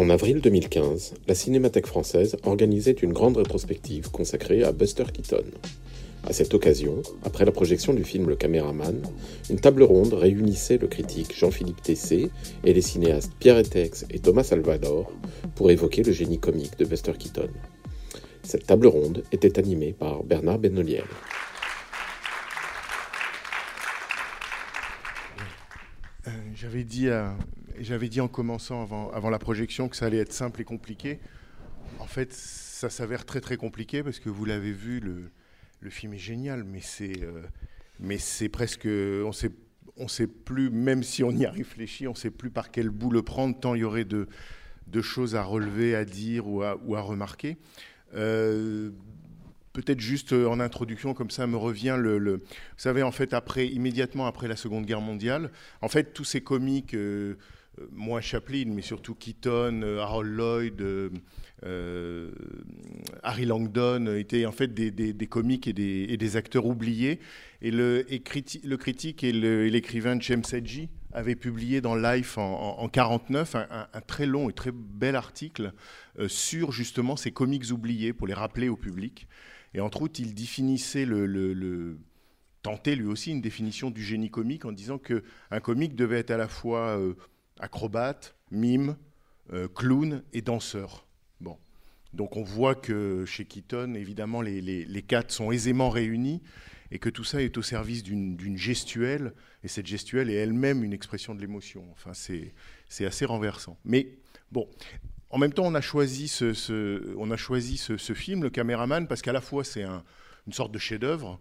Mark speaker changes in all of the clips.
Speaker 1: En avril 2015, la Cinémathèque française organisait une grande rétrospective consacrée à Buster Keaton. À cette occasion, après la projection du film Le Caméraman, une table ronde réunissait le critique Jean-Philippe Tessé et les cinéastes Pierre Etex et Thomas Salvador pour évoquer le génie comique de Buster Keaton. Cette table ronde était animée par Bernard Benoliel.
Speaker 2: Euh, J'avais dit, j'avais dit en commençant avant, avant la projection que ça allait être simple et compliqué. En fait, ça s'avère très très compliqué parce que vous l'avez vu, le, le film est génial, mais c'est, euh, mais c'est presque, on sait, on sait plus, même si on y a réfléchi, on sait plus par quel bout le prendre tant il y aurait de, de choses à relever, à dire ou à, ou à remarquer. Euh, Peut-être juste euh, en introduction, comme ça me revient le, le- vous savez en fait après, immédiatement après la Seconde Guerre mondiale, en fait tous ces comiques, moins Chaplin, mais surtout Keaton, euh, Harold Lloyd, euh, euh, Harry Langdon euh, étaient en fait des, comiques et des, acteurs oubliés. Et le, critique et l'écrivain James Edgy avaient publié dans Life en, en, en 49 un, très long et très bel article euh, sur justement ces comiques oubliés pour les rappeler au public. Et entre autres, il définissait tentait lui aussi une définition du génie comique en disant que un comique devait être à la fois euh, acrobate, mime, euh, clown et danseur. Bon. Donc on voit que chez Keaton, évidemment, les, les- quatre sont aisément réunis et que tout ça est au service d'une gestuelle, et cette gestuelle est elle-même une expression de l'émotion. Enfin, c'est assez renversant. Mais bon, en même temps, on a choisi ce, ce- on a choisi ce film, Le Caméraman, parce qu'à la fois c'est un- une sorte de chef-d'œuvre,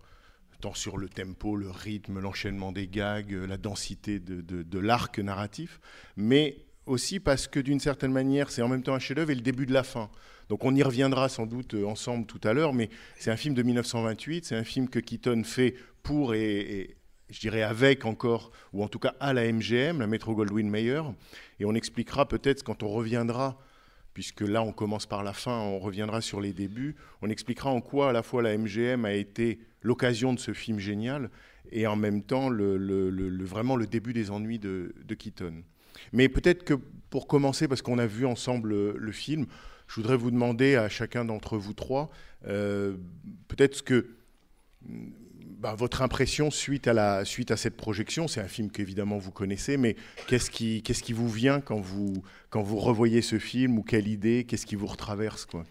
Speaker 2: tant sur le tempo, le rythme, l'enchaînement des gags, la densité de, de- de l'arc narratif, mais aussi parce que d'une certaine manière, c'est en même temps un chef-d'œuvre et le début de la fin. Donc on y reviendra sans doute euh, ensemble tout à l'heure, mais c'est un film de 1928, c'est un film que Keaton fait pour et, et je dirais avec encore, ou en tout cas à la MGM, la Metro Goldwyn Mayer, et on expliquera peut-être quand on reviendra puisque là on commence par la fin, on reviendra sur les débuts, on expliquera en quoi à la fois la MGM a été l'occasion de ce film génial et en même temps vraiment le début des ennuis de, de Keaton. Mais peut-être que pour commencer, parce qu'on a vu ensemble le, le film, je voudrais vous demander à chacun d'entre vous trois, euh, peut-être ce que bah, votre impression suite à, la, suite à cette projection, c'est un film qu'évidemment vous connaissez, mais qu'est-ce qui, qu'est-ce qui vous vient quand vous, quand vous revoyez ce film ou quelle idée, qu'est-ce qui vous retraverse quoi,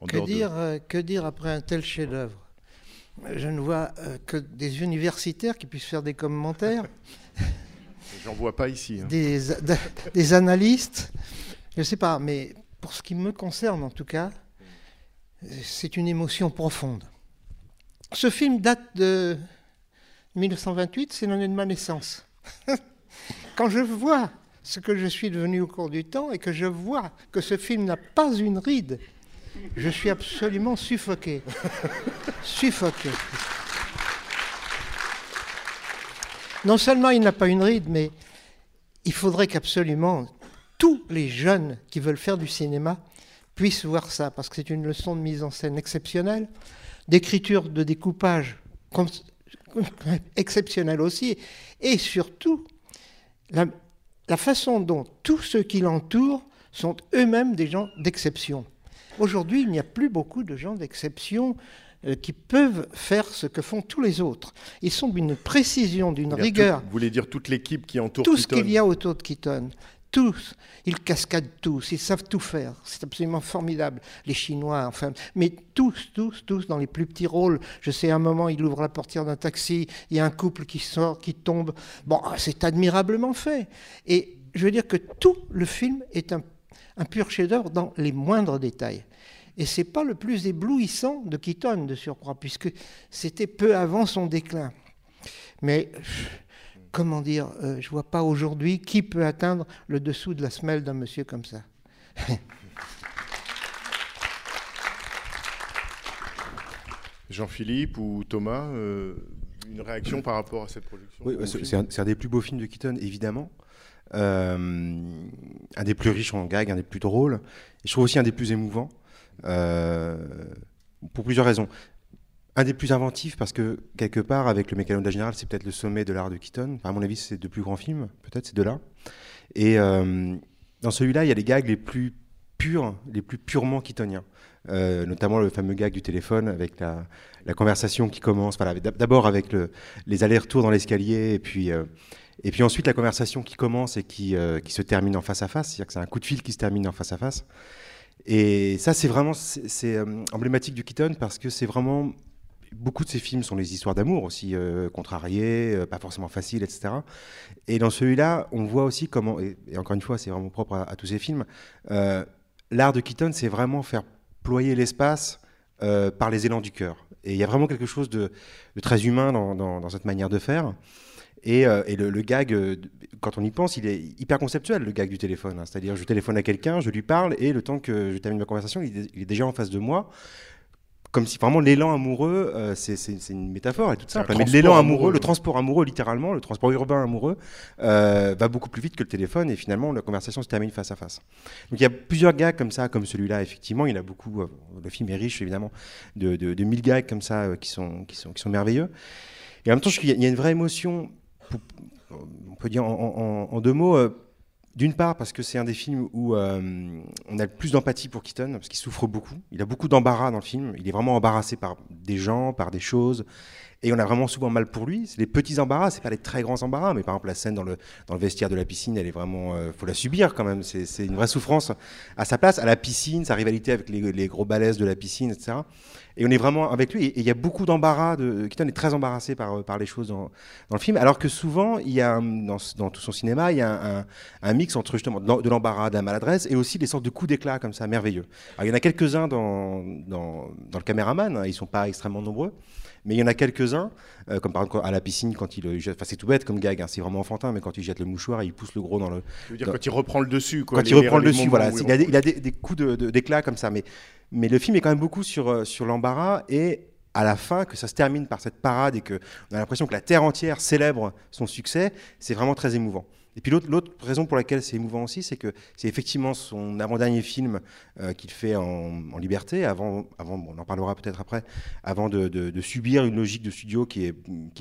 Speaker 2: en- en
Speaker 3: Que
Speaker 2: de-
Speaker 3: dire, euh, que dire après un tel chef-d'œuvre? Je ne vois euh, que des universitaires qui puissent faire des commentaires,
Speaker 2: J'en vois pas ici. hein.
Speaker 3: des analystes. Je ne sais pas, mais pour ce qui me concerne en tout cas, c'est une émotion profonde. Ce film date de 1928, c'est l'année de ma naissance. Quand je vois ce que je suis devenu au cours du temps et que je vois que ce film n'a pas une ride, je suis absolument suffoqué. suffoqué. Non seulement il n'a pas une ride, mais il faudrait qu'absolument tous les jeunes qui veulent faire du cinéma puissent voir ça, parce que c'est une leçon de mise en scène exceptionnelle, d'écriture, de découpage exceptionnelle aussi, et surtout la, la façon dont tous ceux qui l'entourent sont eux-mêmes des gens d'exception. Aujourd'hui, il n'y a plus beaucoup de gens d'exception euh, qui peuvent faire ce que font tous les autres. Ils sont d'une précision, d'une rigueur
Speaker 2: tout- Vous voulez dire toute l'équipe qui entoure
Speaker 3: tout ce qu'il y a autour de Keaton. Tous, ils cascadent tous, ils savent tout faire. C'est absolument formidable. Les Chinois, enfin, mais tous, tous, tous dans les plus petits rôles. Je sais, à un moment, il ouvre la portière d'un taxi, il y a un couple qui sort, qui tombe. Bon, c'est admirablement fait. Et je veux dire que tout le film est un, pur chef-d'œuvre dans les moindres détails. Et c'est pas le plus éblouissant de Keaton, de surcroît, puisque c'était peu avant son déclin. Mais comment dire, euh, je vois pas aujourd'hui qui peut atteindre le dessous de la semelle d'un monsieur comme ça.
Speaker 2: Jean-Philippe ou Thomas, euh, une réaction par rapport à cette projection
Speaker 4: Oui,
Speaker 2: au
Speaker 4: c'est un, des plus beaux films de Keaton, évidemment. Euh, un des plus riches en gags, un des plus drôles. Et je trouve aussi un des plus émouvants. euh, pour plusieurs raisons. Un des plus inventifs parce que, quelque part, avec le Mécano de la Générale, c'est peut-être le sommet de l'art de Keaton. Enfin, à mon avis, c'est deux plus grands films, peut-être, ces deux-là. Et euh, dans celui-là, il y a les gags les plus purs, les plus purement keatoniens. Euh, notamment le fameux gag du téléphone avec la, conversation qui commence, d'abord avec le- les allers-retours dans l'escalier, et puis, euh, et puis ensuite la conversation qui commence et qui, qui se termine en face à face, c'est-à-dire que c'est un coup de fil qui se termine en face à face. Et ça, c'est vraiment c'est, c'est, emblématique du Keaton parce que c'est vraiment beaucoup de ces films sont les histoires d'amour aussi euh, contrariées, euh, pas forcément faciles, etc. Et dans celui-là, on voit aussi comment, et, encore une fois, c'est vraiment propre à, tous ces films, euh, l'art de Keaton, c'est vraiment faire ployer l'espace par les élans du cœur. Et il y a vraiment quelque chose de, très humain dans, cette manière de faire. Et, le, gag, quand on y pense, il est hyper conceptuel, le gag du téléphone. hein. C'est-à-dire, je téléphone à quelqu'un, je lui parle, et le temps que je termine ma conversation, il est déjà en face de moi. Comme si vraiment l'élan amoureux, euh, c'est une métaphore, elle est toute simple. Mais
Speaker 2: transport
Speaker 4: l'élan
Speaker 2: amoureux,
Speaker 4: amoureux, le transport amoureux, littéralement, le transport urbain amoureux, euh, va beaucoup plus vite que le téléphone, et finalement, la conversation se termine face à face. Donc il y a plusieurs gags comme ça, comme celui-là, effectivement. Il y en a beaucoup. euh, le film est riche, évidemment, de, de, de mille gags comme ça qui, sont, qui, sont, qui sont merveilleux. Et en même temps, je il y a une vraie émotion, pour- on peut dire en, en- en deux mots. D'une part, parce que c'est un des films où euh, on a le plus d'empathie pour Keaton, parce qu'il souffre beaucoup. Il a beaucoup d'embarras dans le film. Il est vraiment embarrassé par des gens, par des choses. Et on a vraiment souvent mal pour lui. C'est les petits embarras, c'est pas les très grands embarras. Mais par exemple, la scène dans le, dans le vestiaire de la piscine, elle est vraiment. euh, faut la subir quand même. C'est une vraie souffrance à sa place. À la piscine, sa rivalité avec les, les gros balaises de la piscine, etc. Et on est vraiment avec lui. Et il y a beaucoup d'embarras. De, Keaton est très embarrassé par, par les choses dans, dans le film. Alors que souvent, il y a, dans, dans tout son cinéma, il y a un, un mix entre justement de l'embarras, de la maladresse et aussi des sortes de coups d'éclat comme ça, merveilleux. Alors, il y en a quelques-uns dans, dans, dans le caméraman. hein, ils sont pas extrêmement nombreux. Mais il y en a quelques-uns, euh, comme par exemple à la piscine, quand il jette, enfin c'est tout bête comme gag, hein, c'est vraiment enfantin, mais quand il jette le mouchoir, il pousse le gros dans le,
Speaker 2: Je veux dire,
Speaker 4: Dans-
Speaker 2: quand il reprend le dessus. Quoi,
Speaker 4: quand il reprend le dessus, voilà. Il a, des, il a des, des coups de- de- d'éclat comme ça. Mais, mais le film est quand même beaucoup sur, euh, sur l'embarras et à la fin, que ça se termine par cette parade et qu'on a l'impression que la terre entière célèbre son succès, c'est vraiment très émouvant. Et puis l'autre, raison pour laquelle c'est émouvant aussi, c'est que c'est effectivement son avant-dernier film euh, qu'il fait en, liberté, avant, avant bon, on en parlera peut-être après, avant de, subir une logique de studio qui,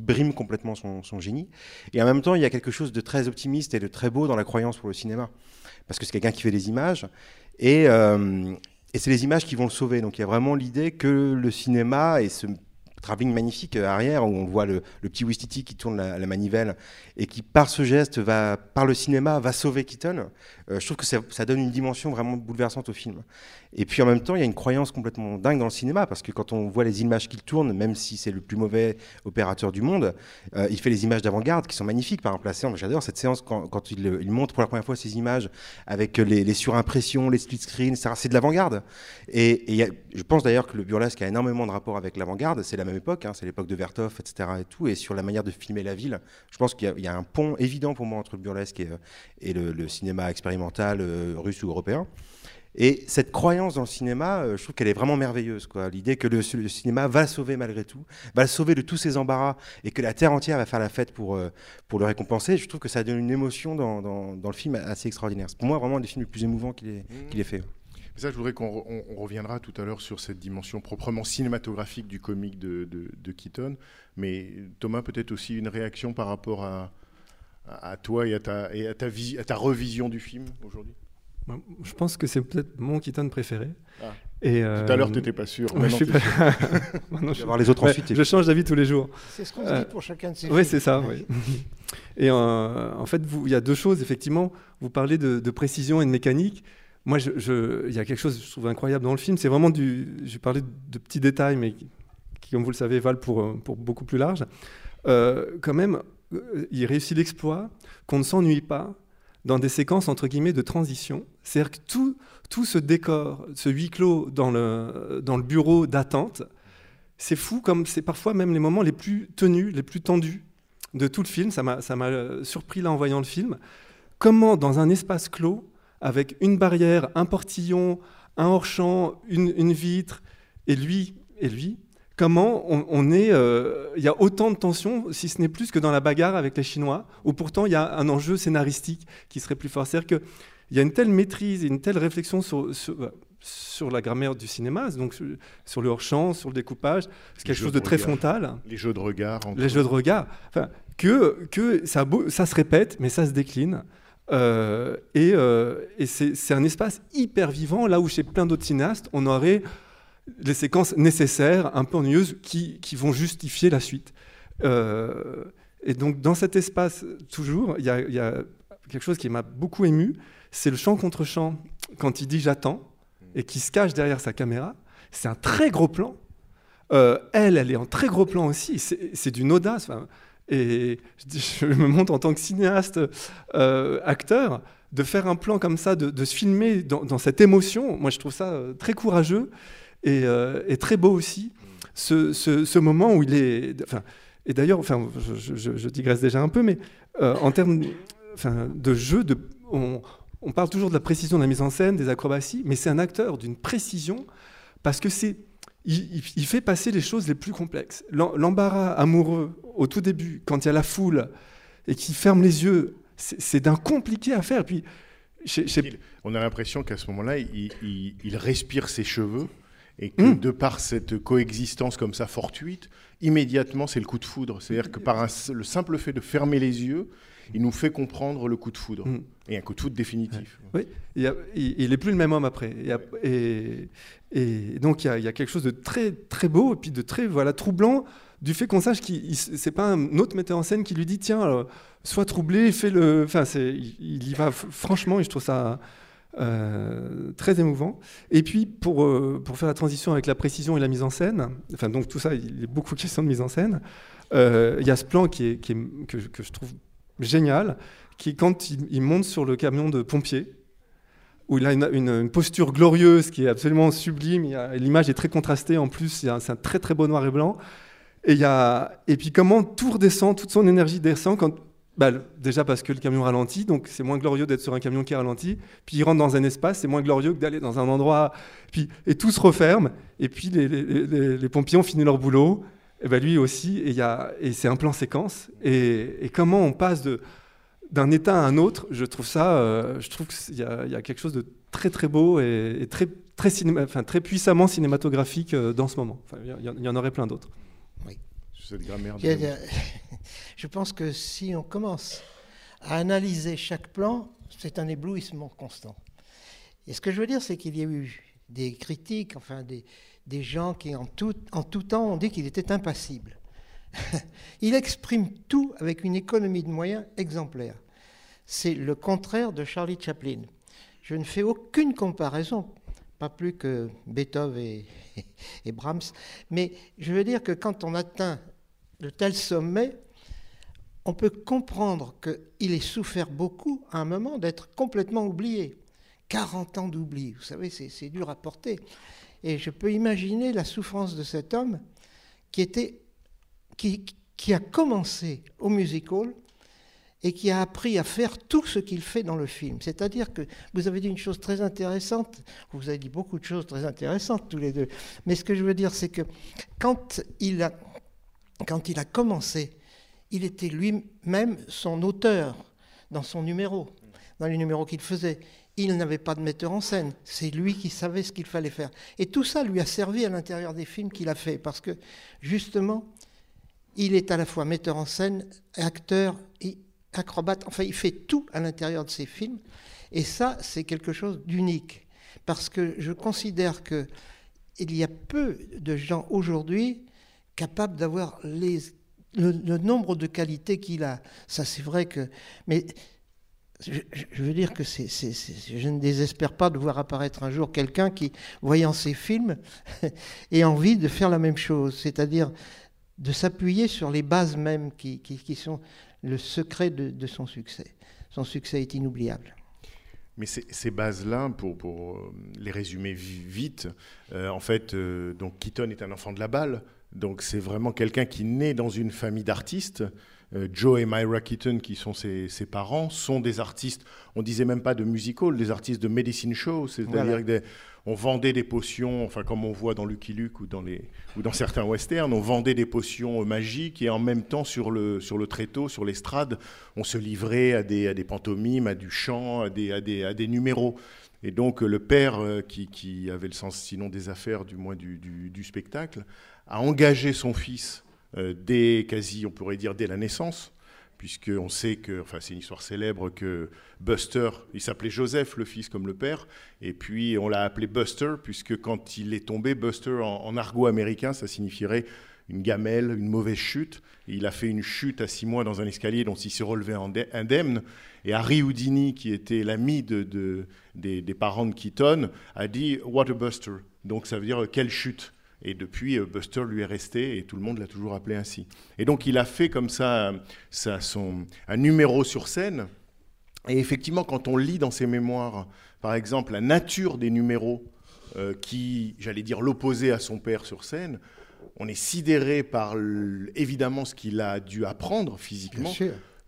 Speaker 4: brime complètement son, son génie. Et en même temps, il y a quelque chose de très optimiste et de très beau dans la croyance pour le cinéma. Parce que c'est quelqu'un qui fait des images. Et, euh, et c'est les images qui vont le sauver. Donc il y a vraiment l'idée que le cinéma et ce travelling magnifique euh, arrière où on voit le, petit Wistiti qui tourne la, la manivelle et qui par ce geste va par le cinéma va sauver Keaton. Euh, je trouve que ça donne une dimension vraiment bouleversante au film et puis en même temps il y a une croyance complètement dingue dans le cinéma parce que quand on voit les images qu'il tourne même si c'est le plus mauvais opérateur du monde euh, il fait les images d'avant-garde qui sont magnifiques par exemple la j'adore cette séance quand, il, montre pour la première fois ces images avec les, les surimpressions les split screens c'est de l'avant-garde et, je pense d'ailleurs que le burlesque a énormément de rapport avec l'avant-garde. C'est la même époque, hein, c'est l'époque de Vertov, etc. Et, sur la manière de filmer la ville, je pense qu'il y a- un pont évident pour moi entre le burlesque et, euh, le cinéma expérimental euh, russe ou européen. Et cette croyance dans le cinéma, euh, je trouve qu'elle est vraiment merveilleuse. quoi. L'idée que le, le cinéma va le sauver malgré tout, va le sauver de tous ses embarras, et que la terre entière va faire la fête pour, euh, pour le récompenser, je trouve que ça donne une émotion dans, dans- dans le film assez extraordinaire. C'est pour moi vraiment un des films les plus émouvants qu'il ait, qu'il ait fait.
Speaker 2: Ça, je voudrais qu'on re- on- on reviendra tout à l'heure sur cette dimension proprement cinématographique du comique de, de, de Keaton. Mais Thomas, peut-être aussi une réaction par rapport à, à, toi et à ta, et à ta, à ta revision du film aujourd'hui?
Speaker 5: Je pense que c'est peut-être mon Keaton préféré.
Speaker 2: Ah.
Speaker 5: Et,
Speaker 2: Tout à
Speaker 5: euh,
Speaker 2: l'heure, tu n'étais pas sûr.
Speaker 5: ouais, je
Speaker 2: Maintenant,
Speaker 5: suis pas- je-
Speaker 4: voir les autres
Speaker 5: Ouais,
Speaker 4: ensuite.
Speaker 5: je change d'avis tous les jours.
Speaker 3: C'est ce qu'on se dit pour chacun de ces
Speaker 5: Oui,
Speaker 3: films.
Speaker 5: c'est ça. Oui. Et euh, en fait, il y a deux choses. Effectivement, vous parlez de, de précision et de mécanique. Moi, je- je- il y a quelque chose que je trouve incroyable dans le film. C'est vraiment du. J'ai parlé de petits détails, mais qui, comme vous le savez, valent pour, euh, pour beaucoup plus large. Euh, quand même, il réussit l'exploit qu'on ne s'ennuie pas dans des séquences entre guillemets de transition. C'est-à-dire que tout, tout ce décor, ce huis clos dans le, dans le bureau d'attente, c'est fou comme c'est parfois même les moments les plus tenus, les plus tendus de tout le film. Ça m'a euh, surpris là en voyant le film. Comment dans un espace clos, avec une barrière, un portillon, un hors-champ, une, une vitre, et lui, et lui, comment on, on est, euh, il y a autant de tensions, si ce n'est plus que dans la bagarre avec les Chinois, où pourtant il y a un enjeu scénaristique qui serait plus fort. C'est-à-dire qu'il y a une telle maîtrise et une telle réflexion sur, sur, sur la grammaire du cinéma, donc sur, sur le hors-champ, sur le découpage, c'est quelque chose
Speaker 2: de
Speaker 5: de très frontal
Speaker 2: Les jeux de regard.
Speaker 5: les jeux de regard, enfin, que, que ça, se répète, mais ça se décline. Euh, et euh, et c'est c'est un espace hyper vivant, là où chez plein d'autres cinéastes, on aurait les séquences nécessaires, un peu ennuyeuses, qui, qui vont justifier la suite. Euh, et donc, dans cet espace, toujours, il y, a- quelque chose qui m'a beaucoup ému, c'est le chant contre chant, quand il dit j'attends, et qui se cache derrière sa caméra. C'est un très gros plan. Euh, elle, elle est en très gros plan aussi. C'est d'une audace. et je, me montre en tant que cinéaste, euh, acteur, de faire un plan comme ça, de, se filmer dans, cette émotion. Moi, je trouve ça très courageux et, euh, et très beau aussi. Ce, ce- moment où il est. Enfin, et d'ailleurs, enfin, je, digresse déjà un peu, mais euh, en termes de jeu, on, parle toujours de la précision de la mise en scène, des acrobaties, mais c'est un acteur d'une précision parce que c'est il, fait passer les choses les plus complexes. L'em- L'embarras amoureux au tout début, quand il y a la foule et qu'il ferme les yeux, c'est d'un compliqué à faire. Puis,
Speaker 2: On a l'impression qu'à ce moment-là, il respire ses cheveux et que
Speaker 5: Mm.
Speaker 2: de par cette coexistence comme ça fortuite, immédiatement c'est le coup de foudre. C'est-à-dire que par un- le simple fait de fermer les yeux, il nous fait comprendre le coup de foudre.
Speaker 5: Mm.
Speaker 2: Et un coup de foudre définitif.
Speaker 5: Oui, il, y a- il- il est plus le même homme après. Et, ap- et- et donc il y, a, il y a quelque chose de très très beau et puis de très voilà troublant du fait qu'on sache qu'il il- c'est pas un autre metteur en scène qui lui dit tiens euh, sois troublé fais le enfin il, il y va franchement et je trouve ça euh, très émouvant et puis pour euh, pour faire la transition avec la précision et la mise en scène enfin donc tout ça il est beaucoup question de mise en scène euh, il y a ce plan qui est, qui que, que je trouve génial qui est quand il, monte sur le camion de pompiers où il a une, posture glorieuse qui est absolument sublime. L'image est très contrastée en plus. C'est un très très beau noir et blanc. Et, y a, et puis comment tout redescend, toute son énergie descend quand. Bah, déjà parce que le camion ralentit, donc c'est moins glorieux d'être sur un camion qui ralentit. Puis il rentre dans un espace, c'est moins glorieux que d'aller dans un endroit. Puis, et tout se referme. Et puis les, pompiers ont fini leur boulot. Et ben lui aussi. Et, c'est un plan séquence. Et, comment on passe d'un état à un autre, je trouve ça, euh, je trouve qu'il y, y a quelque chose de très très beau et, très, très, puissamment cinématographique euh, dans ce moment. Il y en aurait plein d'autres.
Speaker 2: Cette grammaire de-
Speaker 3: Je pense que si on commence à analyser chaque plan, c'est un éblouissement constant. Et ce que je veux dire, c'est qu'il y a eu des critiques, enfin des, des gens qui en tout, en tout temps ont dit qu'il était impassible. Il exprime tout avec une économie de moyens exemplaire. C'est le contraire de Charlie Chaplin. Je ne fais aucune comparaison, pas plus que Beethoven et, et Brahms, mais je veux dire que quand on atteint de tels sommets, on peut comprendre qu'il ait souffert beaucoup à un moment d'être complètement oublié. 40 ans d'oubli, vous savez, c'est dur à porter. Et je peux imaginer la souffrance de cet homme qui, était, qui, qui a commencé au music hall et qui a appris à faire tout ce qu'il fait dans le film. C'est-à-dire que vous avez dit une chose très intéressante, vous avez dit beaucoup de choses très intéressantes tous les deux, mais ce que je veux dire, c'est que quand il a, quand il a commencé, il était lui-même son auteur dans son numéro, dans les numéros qu'il faisait. Il n'avait pas de metteur en scène, c'est lui qui savait ce qu'il fallait faire. Et tout ça lui a servi à l'intérieur des films qu'il a fait, parce que justement, il est à la fois metteur en scène, acteur et acrobate, enfin il fait tout à l'intérieur de ses films, et ça c'est quelque chose d'unique, parce que je considère que il y a peu de gens aujourd'hui capables d'avoir le, nombre de qualités qu'il a. Ça c'est vrai que, mais je, veux dire que je ne désespère pas de voir apparaître un jour quelqu'un qui, voyant ces films, ait envie de faire la même chose, c'est-à-dire de s'appuyer sur les bases mêmes qui, sont le secret de, son succès. Son succès est inoubliable.
Speaker 2: Mais ces, bases-là, pour, euh, les résumer vi- vite, euh, en fait, euh, donc Keaton est un enfant de la balle. Donc c'est vraiment quelqu'un qui naît dans une famille d'artistes. Euh, Joe et Myra Keaton, qui sont ses, ses parents, sont des artistes, on disait même pas de musical, des artistes de medicine show, c'est-à-dire
Speaker 3: Voilà.
Speaker 2: on vendait des potions, enfin comme on voit dans Lucky Luke ou dans, les, ou dans certains westerns, on vendait des potions magiques et en même temps sur le, sur le tréteau, sur l'estrade, on se livrait à des, à des pantomimes, à du chant, à des, à des, à des numéros. Et donc le père, euh, qui, qui avait le sens sinon des affaires, du moins du, du- du spectacle, a engagé son fils euh, dès quasi, on pourrait dire, dès la naissance, puisqu'on sait que, enfin c'est une histoire célèbre, que Buster, il s'appelait Joseph, le fils comme le père, et puis on l'a appelé Buster, puisque quand il est tombé, Buster en, argot américain, ça signifierait une gamelle, une mauvaise chute. Il a fait une chute à six mois dans un escalier dont il s'est relevé indemne. Et Harry Houdini, qui était l'ami de, de- des, des parents de Keaton, a dit What a Buster Donc ça veut dire quelle chute et depuis, euh, Buster lui est resté et tout le monde l'a toujours appelé ainsi. Et donc il a fait comme ça, ça, son, un numéro sur scène. Et effectivement, quand on lit dans ses mémoires, par exemple, la nature des numéros euh, qui, j'allais dire, l'opposé à son père sur scène, on est sidéré par évidemment ce qu'il a dû apprendre physiquement,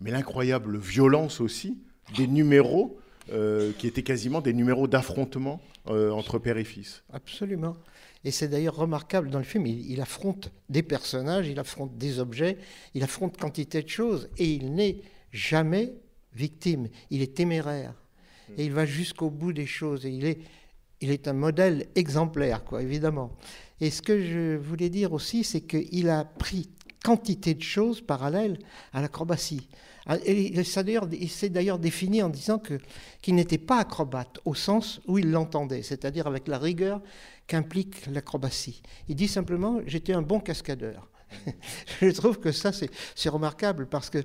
Speaker 2: mais l'incroyable violence aussi des numéros euh, qui étaient quasiment des numéros d'affrontement euh, entre père et fils.
Speaker 3: Absolument. Et c'est d'ailleurs remarquable dans le film, il, affronte des personnages, il affronte des objets, il affronte quantité de choses, et il n'est jamais victime. Il est téméraire. Et il va jusqu'au bout des choses. Et il est, il est un modèle exemplaire, quoi, évidemment. Et ce que je voulais dire aussi, c'est qu'il a pris quantité de choses parallèles à l'acrobatie. Ah, et il s'est d'ailleurs- défini en disant qu'il n'était pas acrobate au sens où il l'entendait, c'est-à-dire avec la rigueur qu'implique l'acrobatie. Il dit simplement j'étais un bon cascadeur. Je trouve que ça, c'est remarquable parce que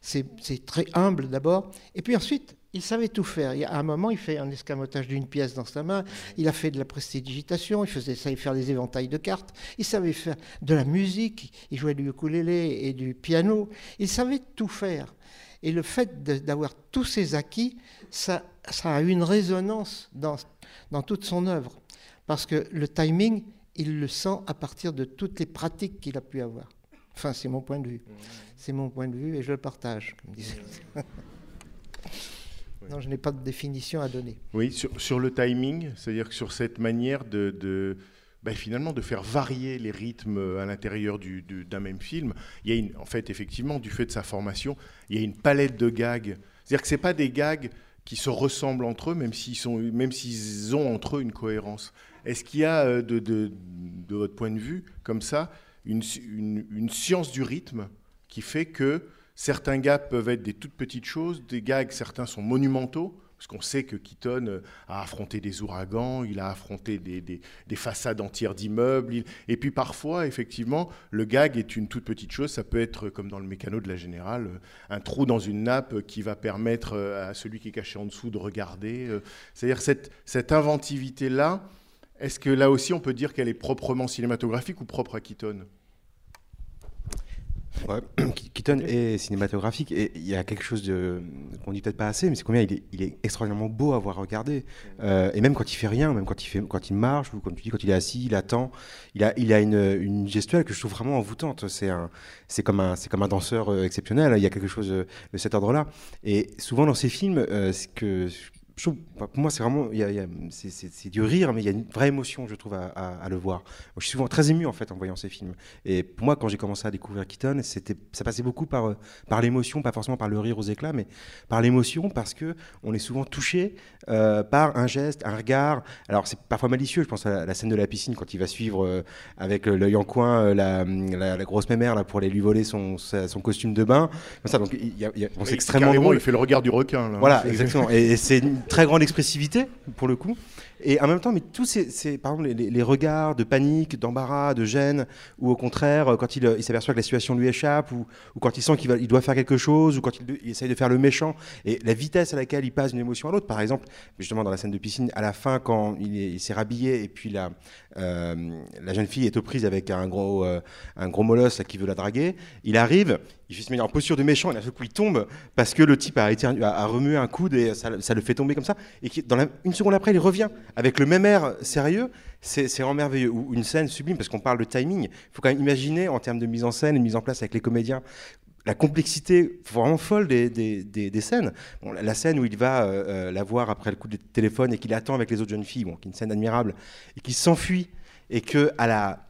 Speaker 3: c'est très humble d'abord. Et puis ensuite, il savait tout faire. Il À un moment, il fait un escamotage d'une pièce dans sa main. Il a fait de la prestidigitation. Il faisait, savait faire des éventails de cartes. Il savait faire de la musique. Il jouait du ukulélé et du piano. Il savait tout faire. Et le fait d'avoir tous ces acquis, ça, ça a une résonance dans, dans toute son œuvre. Parce que le timing, il le sent à partir de toutes les pratiques qu'il a pu avoir. Enfin, c'est mon point de vue. C'est mon point de vue et je le partage, comme disait. non, je n'ai pas de définition à donner.
Speaker 2: Oui, sur, sur le timing, c'est-à-dire que sur cette manière de, de- ben, finalement de faire varier les rythmes à l'intérieur du- du- d'un même film, il y a une, en fait effectivement du fait de sa formation, il y a une palette de gags. C'est-à-dire que c'est pas des gags qui se ressemblent entre eux, même s'ils sont, même s'ils ont entre eux une cohérence. Est-ce qu'il y a euh, de, votre point de vue comme ça une, science du rythme qui fait que certains gags peuvent être des toutes petites choses, des gags certains sont monumentaux? Parce qu'on sait que Keaton euh, a affronté des ouragans, il a affronté des, des- des façades entières d'immeubles. Et puis parfois, effectivement, le gag est une toute petite chose. Ça peut être, comme dans le mécano de la générale, euh, un trou dans une nappe qui va permettre à celui qui est caché en dessous de regarder. C'est-à-dire cette, cette inventivité-là, est-ce que là aussi on peut dire qu'elle est proprement cinématographique ou propre à Keaton?
Speaker 4: Ouais. Keaton est cinématographique et il y a quelque chose de qu'on dit peut-être pas assez, mais c'est combien il est, il est extraordinairement beau à voir regarder. Euh, et même quand il fait rien, même quand il fait, quand il marche ou comme tu dis, quand il est assis, il attend, il a, il a une, une gestuelle que je trouve vraiment envoûtante. C'est un, c'est comme un, c'est comme un danseur euh, exceptionnel. Il y a quelque chose de cet ordre-là. Et souvent dans ces films, euh, ce que je trouve, enfin, pour moi, c'est vraiment, il y a- il y a- c'est- du rire, mais il y a une vraie émotion, je trouve, à, à- à le voir. Je suis souvent très ému en fait en voyant ces films. Et pour moi, quand j'ai commencé à découvrir Keaton, c'était, ça passait beaucoup par, euh, par l'émotion, pas forcément par le rire aux éclats, mais par l'émotion, parce que on est souvent touché euh, par un geste, un regard. Alors c'est parfois malicieux. Je pense à la, la scène de la piscine quand il va suivre euh, avec l'œil en coin la, la, la grosse mémère là pour aller lui voler son, sa- son costume de bain. Comme ça, donc y a- y c'est
Speaker 2: Oui,
Speaker 4: extrêmement drôle.
Speaker 2: Il fait le regard du requin. Là.
Speaker 4: Voilà, exactement. Et, et c'est très grande expressivité, pour le coup. Et en même temps, mais tous ces, ces- par exemple, les, regards de panique, d'embarras, de gêne, ou au contraire, euh, quand il, euh, il s'aperçoit que la situation lui échappe, ou, quand il sent qu'il doit faire quelque chose, ou quand il, essaye de faire le méchant, et la vitesse à laquelle il passe d'une émotion à l'autre. Par exemple, justement, dans la scène de piscine, à la fin, quand il est- il s'est rhabillé, et puis la, euh, la jeune fille est aux prises avec un gros, euh, un gros molosse qui veut la draguer, il arrive, il se met en posture de méchant, et d'un seul coup, il tombe, parce que le type a, remué un coude et ça, le fait tomber comme ça. Et une seconde après, il revient avec le même air sérieux. C'est vraiment merveilleux. Ou une scène sublime, parce qu'on parle de timing. Il faut quand même imaginer, en termes de mise en scène de mise en place avec les comédiens, la complexité vraiment folle des, scènes. La, scène où il va euh, euh, la voir après le coup de téléphone et qu'il attend avec les autres jeunes filles, qui est une scène admirable, et qu'il s'enfuit et que à la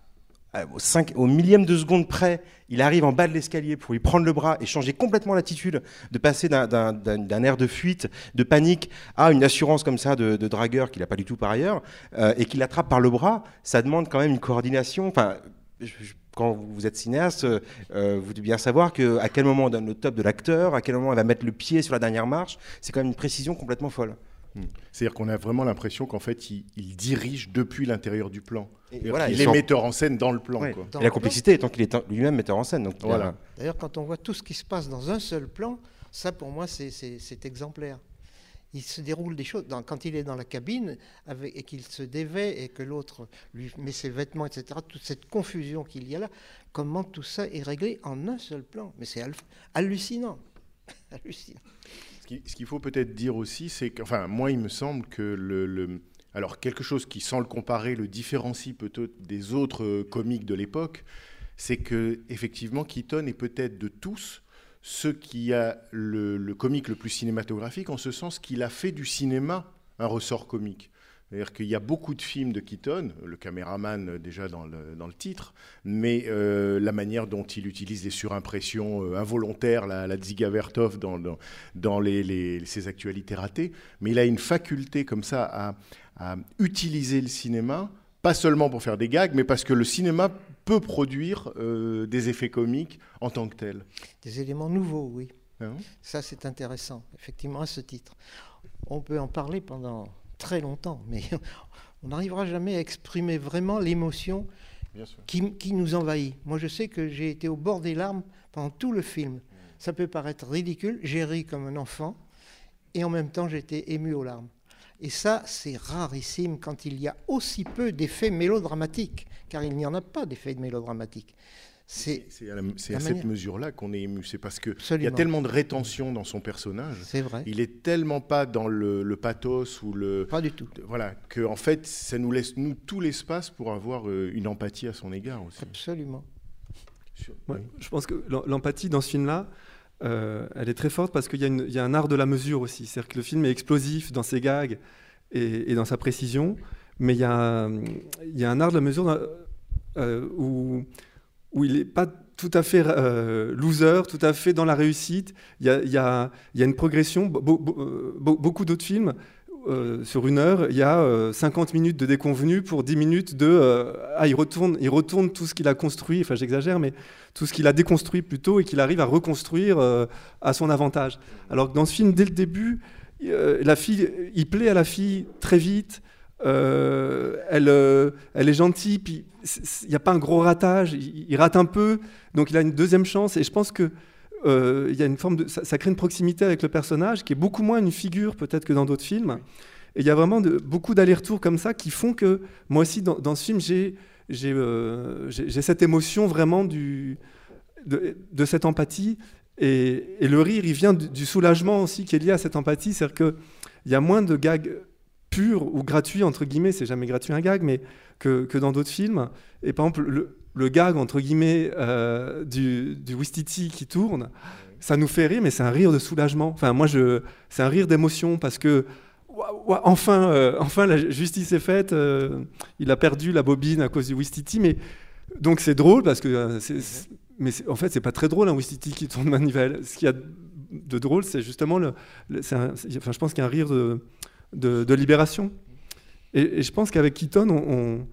Speaker 4: au, cinq- au millième de seconde près, il arrive en bas de l'escalier pour lui prendre le bras et changer complètement l'attitude, de passer d'un- air de fuite, de panique, à une assurance comme ça de, dragueur qu'il n'a pas du tout par ailleurs, euh, et qu'il l'attrape par le bras, ça demande quand même une coordination. Enfin, quand vous êtes cinéaste, euh, euh, vous devez bien savoir à quel moment on donne le top de l'acteur, à quel moment il va mettre le pied sur la dernière marche. C'est quand même une précision complètement folle.
Speaker 2: C'est-à-dire qu'on a vraiment l'impression qu'en fait, il, il dirige depuis l'intérieur du plan.
Speaker 4: Et voilà, il
Speaker 2: est metteur en scène dans le plan.
Speaker 4: Ouais.
Speaker 2: quoi.
Speaker 3: Dans
Speaker 4: Et la complexité étant qu'il est lui-même metteur en scène. Donc a-.
Speaker 3: D'ailleurs, quand on voit tout ce qui se passe dans un seul plan, ça pour moi c'est- exemplaire. Il se déroule des choses. Dans- quand il est dans la cabine avec, et qu'il se dévait et que l'autre lui met ses vêtements, etc., toute cette confusion qu'il y a là, comment tout ça est réglé en un seul plan Mais c'est hallu- hallucinant. hallucinant.
Speaker 2: Ce qui- ce qu'il faut peut-être dire aussi, c'est que, enfin, moi, il me semble que le, alors quelque chose qui, sans le comparer, le différencie peut-être des autres euh, comiques de l'époque, c'est que effectivement, Keaton est peut-être de tous ceux qui a le comique le plus cinématographique, en ce sens qu'il a fait du cinéma un ressort comique. C'est-à-dire qu'il y a beaucoup de films de Keaton, le caméraman euh, déjà dans le, dans le titre, mais euh, la manière dont il utilise les surimpressions euh, involontaires, la, la Dziga Vertov dans, dans, dans les, les- ses actualités ratées, mais il a une faculté comme ça à, à utiliser le cinéma, pas seulement pour faire des gags, mais parce que le cinéma peut produire euh, des effets comiques en tant que tel.
Speaker 3: Des éléments nouveaux, oui.
Speaker 2: Hein
Speaker 3: Ça, c'est intéressant, effectivement, à ce titre. On peut en parler pendant très longtemps, mais on n'arrivera jamais à exprimer vraiment l'émotion qui, qui nous envahit. Moi, je sais que j'ai été au bord des larmes pendant tout le film. Ça peut paraître ridicule, j'ai ri comme un enfant, et en même temps, j'étais ému aux larmes. Et ça, c'est rarissime quand il y a aussi peu d'effets mélodramatiques, car il n'y en a pas d'effets mélodramatiques. C'est
Speaker 2: à, la- c'est
Speaker 3: la
Speaker 2: à cette mesure-là qu'on est ému. C'est parce qu'il y a tellement de rétention dans son personnage.
Speaker 3: c'est vrai,
Speaker 2: Il est tellement pas dans le, le pathos ou le.
Speaker 3: pas du tout.
Speaker 2: Voilà, que en fait, ça nous laisse, nous, tout l'espace pour avoir euh, une empathie à son égard aussi.
Speaker 3: Absolument.
Speaker 2: Sur-
Speaker 5: Ouais,
Speaker 2: oui.
Speaker 5: je pense que l'em- l'empathie dans ce film-là, euh, elle est très forte parce qu'il y, a y un art de la mesure aussi. C'est-à-dire que le film est explosif dans ses gags et, et dans sa précision, mais il y, a, un- il y a un art de la mesure dans- euh, où, où il n'est pas tout à fait euh, loser, tout à fait dans la réussite. Il y a, une progression. Be- be- euh, be- beaucoup d'autres films, euh, sur une heure, il y a euh, 50 minutes de déconvenu pour 10 minutes de... euh, ah, il retourne, il retourne tout ce qu'il a construit, enfin j'exagère, mais tout ce qu'il a déconstruit plutôt et qu'il arrive à reconstruire euh, à son avantage. Alors que dans ce film, dès le début, euh, la fille, il plaît à la fille très vite. Euh, elle, euh, elle est gentille, puis il n'y a pas un gros ratage, il, rate un peu, donc il a une deuxième chance. Et je pense que euh, y a une forme ça, crée une proximité avec le personnage qui est beaucoup moins une figure peut-être que dans d'autres films. Et il y a vraiment beaucoup d'allers-retours comme ça qui font que moi aussi dans, ce film euh, j'ai- cette émotion vraiment de, cette empathie et, le rire il vient du, soulagement aussi qui est lié à cette empathie, c'est-à-dire que il y a moins de gags ou gratuits entre guillemets, c'est jamais gratuit un gag, mais que, dans d'autres films. Et par exemple le, gag entre guillemets euh, du, du Wistiti qui tourne, ça nous fait rire, mais c'est un rire de soulagement. Enfin moi je, c'est un rire d'émotion parce que enfin, euh, enfin, la justice est faite. euh, il a perdu la bobine à cause du Wistiti, mais donc c'est drôle parce que, euh, mais en fait, c'est pas très drôle un Wistiti qui tourne manivelle. Ce qu'il y a de drôle, c'est justement le, un- enfin, je pense qu'il y a un rire de, de, libération. Et, je pense qu'avec Keaton, on,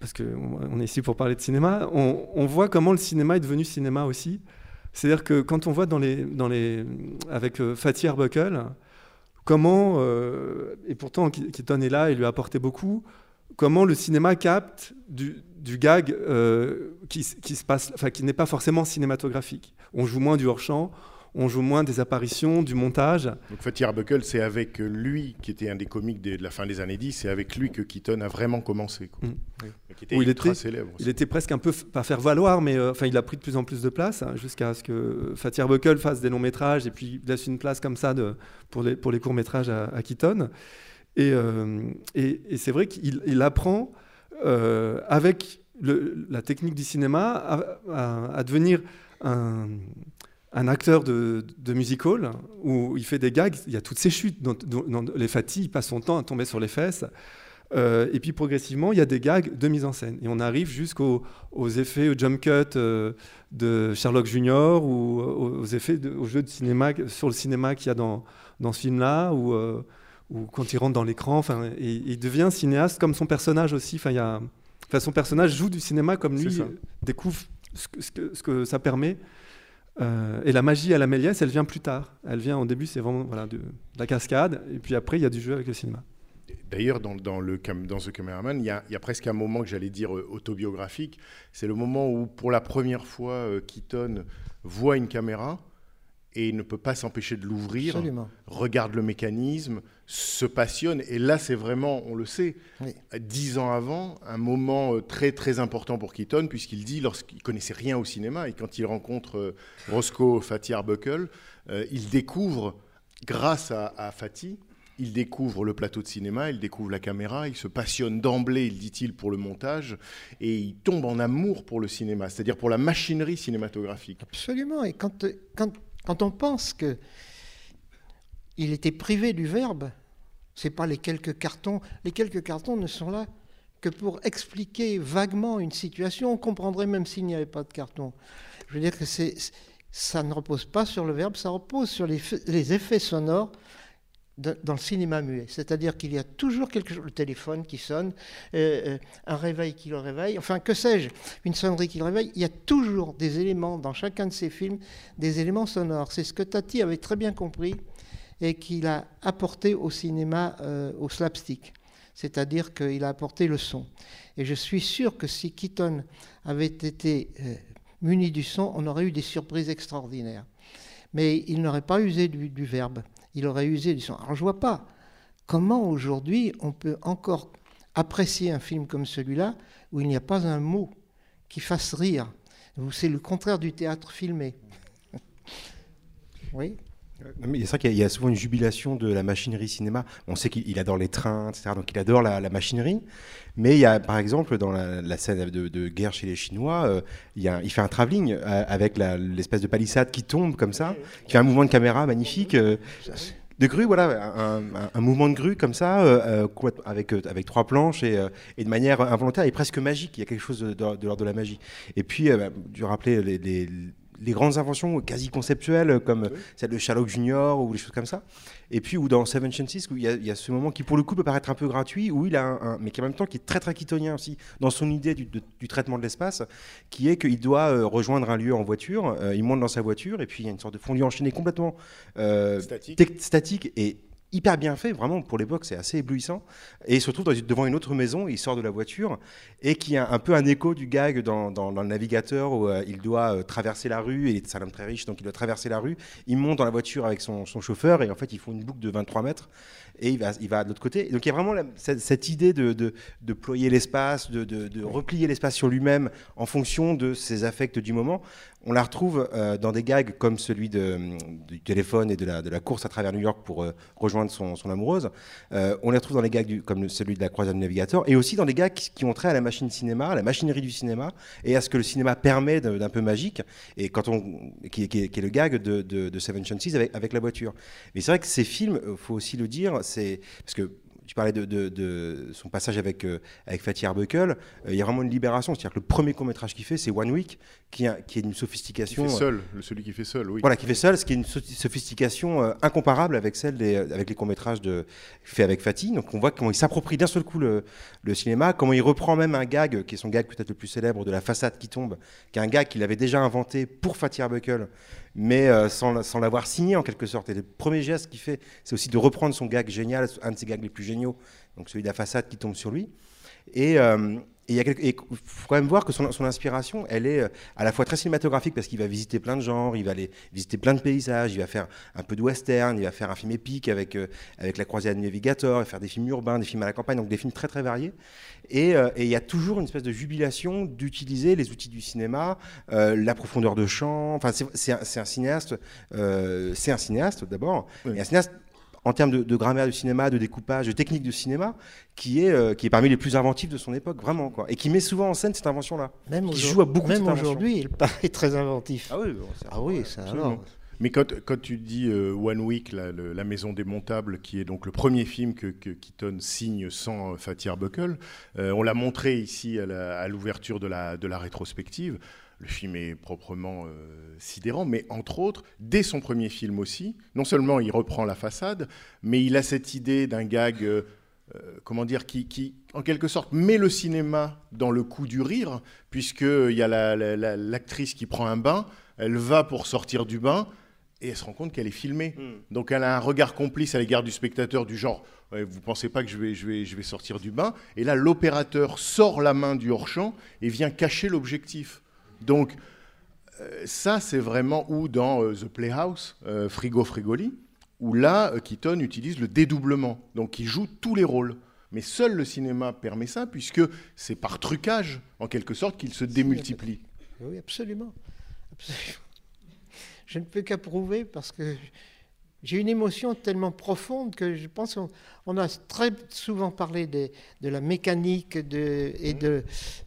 Speaker 5: parce qu'on on est ici pour parler de cinéma, on, voit comment le cinéma est devenu cinéma aussi. C'est-à-dire que quand on voit dans les, dans les, avec euh, Fatih Arbuckle, comment, euh, et pourtant Ke- Keaton est là et lui a apporté beaucoup, comment le cinéma capte du, gag euh, qui, qui se passe, enfin qui n'est pas forcément cinématographique. On joue moins du hors-champ, on joue moins des apparitions, du montage.
Speaker 2: Donc Fatih Arbuckle, c'est avec lui, qui était un des comiques de, la fin des années 10, c'est avec lui que Keaton a vraiment commencé. Quoi.
Speaker 5: Mm.
Speaker 2: Et Qui était
Speaker 5: il était-
Speaker 2: célèbre. aussi.
Speaker 5: Il était presque un peu, pas faire valoir, mais euh, enfin, il a pris de plus en plus de place hein, jusqu'à ce que Fatih Arbuckle fasse des longs métrages et puis laisse une place comme ça de, pour les, pour les courts métrages à, à Keaton. Et, euh, et, et c'est vrai qu'il il apprend euh, avec le- la technique du cinéma à, à- à devenir un, un acteur de, de music hall où il fait des gags, il y a toutes ces chutes. Dans, dans- dans les fatigues, il passe son temps à tomber sur les fesses. Euh, et puis progressivement, il y a des gags de mise en scène. Et on arrive jusqu'aux aux effets, au jump cut euh, de Sherlock Junior ou aux, aux effets, de, au jeu de cinéma, sur le cinéma qu'il y a dans, dans ce film-là, ou, euh, quand il rentre dans l'écran. Enfin, et, il devient cinéaste comme son personnage aussi. Enfin, y a, son personnage joue du cinéma comme lui euh, découvre ce que, ce que- ce que ça permet. Euh, et la magie à la Méliès, elle vient plus tard. Elle vient au début, c'est vraiment de, la cascade, et puis après, il y a du jeu avec le cinéma.
Speaker 2: D'ailleurs, dans, dans, le dans The Cameraman, il y, a, il y a presque un moment que j'allais dire euh, autobiographique. C'est le moment où, pour la première fois, euh, Keaton voit une caméra et il ne peut pas s'empêcher de l'ouvrir, regarde le mécanisme, se passionne. Et là, c'est vraiment, on le sait,
Speaker 3: Oui.
Speaker 2: dix ans avant, un moment euh, très très important pour Keaton, puisqu'il dit, lorsqu'il connaissait rien au cinéma, et quand il rencontre euh, Roscoe Fatih Arbuckle, euh, il découvre, grâce à, à Fatih, il découvre le plateau de cinéma, il découvre la caméra, il se passionne d'emblée, il dit-il, pour le montage, et il tombe en amour pour le cinéma, c'est-à-dire pour la machinerie cinématographique.
Speaker 3: Absolument. Et quand, quand, quand on pense que il était privé du verbe, c'est pas les quelques cartons. Les quelques cartons ne sont là que pour expliquer vaguement une situation. On comprendrait même s'il n'y avait pas de carton. Je veux dire que ça ne repose pas sur le verbe, ça repose sur les, effets sonores dans le cinéma muet. C'est-à-dire qu'il y a toujours quelque chose, le téléphone qui sonne, euh, euh, un réveil qui le réveille, enfin que sais-je, une sonnerie qui le réveille. Il y a toujours des éléments dans chacun de ces films, des éléments sonores. C'est ce que Tati avait très bien compris et qu'il a apporté au cinéma, euh, au slapstick. C'est-à-dire qu'il a apporté le son. Et je suis sûr que si Keaton avait été muni du son, on aurait eu des surprises extraordinaires. Mais il n'aurait pas usé du verbe, il aurait usé du son. Alors je vois pas comment aujourd'hui on peut encore apprécier un film comme celui-là où il n'y a pas un mot qui fasse rire, c'est le contraire du théâtre filmé. Oui.
Speaker 4: C'est vrai qu'il y a- souvent une jubilation de la machinerie cinéma. On sait qu'il il adore les trains, etc. Donc il adore la, machinerie. Mais il y a, par exemple, dans la, scène de, guerre chez les Chinois, euh, il, fait un travelling euh, avec l'espèce de palissade qui tombe comme ça, qui fait un mouvement de caméra magnifique. euh, de grue, voilà, un, mouvement de grue comme ça, avec, trois planches et, de manière involontaire et presque magique. Il y a quelque chose de, l'ordre de la magie. Et puis, bah, tu rappelais les, les, les grandes inventions quasi conceptuelles comme celle de Sherlock Junior ou des choses comme ça. Et puis, ou dans Seven Chances, où il y, a, il y a ce moment qui, pour le coup, peut paraître un peu gratuit, où il a un, un- mais qui en même temps qui est très très kitonien aussi dans son idée du, de- du traitement de l'espace, qui est qu'il doit euh, rejoindre un lieu en voiture. euh, il monte dans sa voiture et puis il y a une sorte de fondu enchaîné complètement euh,
Speaker 2: Statique.
Speaker 4: statique et hyper bien fait, vraiment pour l'époque c'est assez éblouissant. Et il se retrouve devant une autre maison, il sort de la voiture et qui a un peu un écho du gag dans, dans- le navigateur où euh, il doit euh, traverser la rue, et c'est un homme très riche donc il doit traverser la rue, il monte dans la voiture avec son, son chauffeur et en fait ils font une boucle de 23 mètres et il va, de l'autre côté. Donc il y a vraiment cette, idée de, de, ployer l'espace, de, replier l'espace sur lui-même en fonction de ses affects du moment. On la retrouve euh, dans des gags comme celui de, du téléphone et de la, course à travers New York pour euh, rejoindre son, amoureuse. Euh, on les retrouve dans les gags comme celui de la croisade du navigateur et aussi dans des gags qui, ont trait à la machine cinéma, à la machinerie du cinéma et à ce que le cinéma permet d'un peu magique et quand on qui, est- le gag de Seven Chances avec, avec la voiture. Mais c'est vrai que ces films, il faut aussi le dire, c'est parce que tu parlais de, de- de son passage avec, euh, avec Fatih Arbuckle, euh, il y a vraiment une libération. C'est-à-dire que le premier court-métrage qu'il fait, c'est One Week, qui, a- qui est
Speaker 2: Qui
Speaker 4: sophistication.
Speaker 2: fait
Speaker 4: euh,
Speaker 2: seul, celui qui fait seul, oui.
Speaker 4: voilà, qui fait seul, ce qui est une so- sophistication incomparable avec celle des, avec les courts-métrages faits avec Fatih. Donc on voit comment il s'approprie d'un seul coup le, le cinéma, comment il reprend même un gag, qui est son gag peut-être le plus célèbre, de la façade qui tombe, qui est un gag qu'il avait déjà inventé pour Fatih Arbuckle, mais euh, sans, la- sans l'avoir signé en quelque sorte. Et le premier geste qu'il fait, c'est aussi de reprendre son gag génial, un de ses gags les plus géniaux, donc celui de la façade qui tombe sur lui. Et euh, et il faut quand même voir que son, son inspiration, elle est euh, à la fois très cinématographique parce qu'il va visiter plein de genres, il va aller visiter plein de paysages, il va faire un peu de western, il va faire un film épique avec, euh, avec la croisade du navigateur, il va faire des films urbains, des films à la campagne, donc des films très très variés. Et, euh, et il y a toujours une espèce de jubilation d'utiliser les outils du cinéma, euh, la profondeur de champ. Enfin, c'est un, cinéaste, c'est un cinéaste d'abord,
Speaker 2: Oui.
Speaker 4: et un cinéaste en termes de, de grammaire du cinéma, de découpage, de technique de cinéma, qui est, euh, qui est parmi les plus inventifs de son époque, vraiment. Quoi. Et qui met souvent en scène cette invention-là.
Speaker 3: Même,
Speaker 4: Qui
Speaker 3: aujourd-
Speaker 4: joue à beaucoup de
Speaker 3: même
Speaker 4: cette invention.
Speaker 3: aujourd'hui, il paraît très inventif.
Speaker 4: Ah oui, bon, c'est-
Speaker 3: Ah oui, ça alors.
Speaker 2: Mais quand, quand tu dis euh, One Week, la, le- la maison démontable, qui est donc le premier film que, que Keaton signe sans euh, Fatih Arbuckle, euh, on l'a montré ici à l'ouverture de la, de la rétrospective. Le film est proprement euh, sidérant, mais entre autres, dès son premier film aussi, non seulement il reprend la façade, mais il a cette idée d'un gag, euh, euh, comment dire, qui, qui, en quelque sorte, met le cinéma dans le coup du rire, puisqu'il y a la- la- la- l'actrice qui prend un bain, elle va pour sortir du bain, et elle se rend compte qu'elle est filmée. Donc elle a un regard complice à l'égard du spectateur du genre vous pensez pas que je vais, je, vais, je vais sortir du bain? Et là l'opérateur sort la main du hors-champ et vient cacher l'objectif. Donc euh, ça c'est vraiment où dans euh, The Playhouse, euh, Frigo Frigoli, où là euh, Keaton utilise le dédoublement. Donc il joue tous les rôles. Mais seul le cinéma permet ça puisque c'est par trucage en quelque sorte qu'il se démultiplie.
Speaker 3: Oui, absolument. Absolument. Je ne peux qu'approuver parce que j'ai une émotion tellement profonde que je pense qu'on on a très souvent parlé de la mécanique de- et de,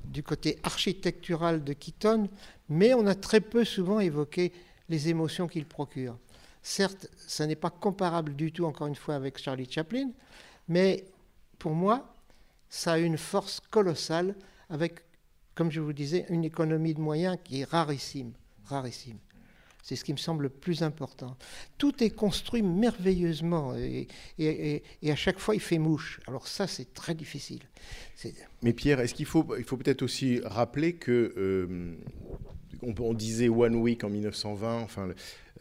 Speaker 3: du côté architectural de Keaton, mais on a très peu souvent évoqué les émotions qu'il procure. Certes, ça n'est pas comparable du tout, encore une fois, avec Charlie Chaplin, mais pour moi, ça a une force colossale avec, comme je vous disais, une économie de moyens qui est rarissime. rarissime. C'est ce qui me semble le plus important. Tout est construit merveilleusement et, à chaque fois il fait mouche. Alors ça, c'est très difficile.
Speaker 2: Mais Pierre, est-ce qu'il faut, il faut peut-être aussi rappeler que euh, on, disait One Week en 1920, enfin,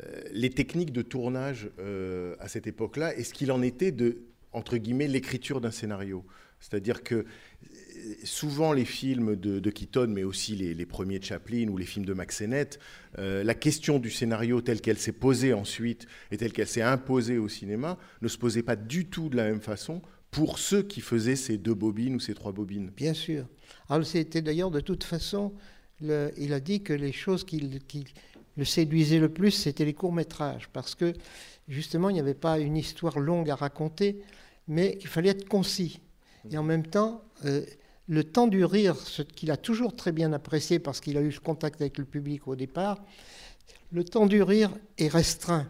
Speaker 2: euh, les techniques de tournage euh, à cette époque-là, est-ce qu'il en était de entre guillemets l'écriture d'un scénario? C'est-à-dire que souvent les films de, de Keaton, mais aussi les, premiers de Chaplin ou les films de Max Sennett, euh, la question du scénario telle qu'elle s'est posée ensuite et telle qu'elle s'est imposée au cinéma ne se posait pas du tout de la même façon pour ceux qui faisaient ces deux bobines ou ces trois bobines.
Speaker 3: Bien sûr. Alors c'était d'ailleurs de toute façon, il a dit que les choses qui, le- qui le séduisaient le plus, c'était les courts-métrages, parce que justement, il n'y avait pas une histoire longue à raconter, mais il fallait être concis. Et en même temps, euh, le temps du rire, ce qu'il a toujours très bien apprécié, parce qu'il a eu ce contact avec le public au départ, le temps du rire est restreint.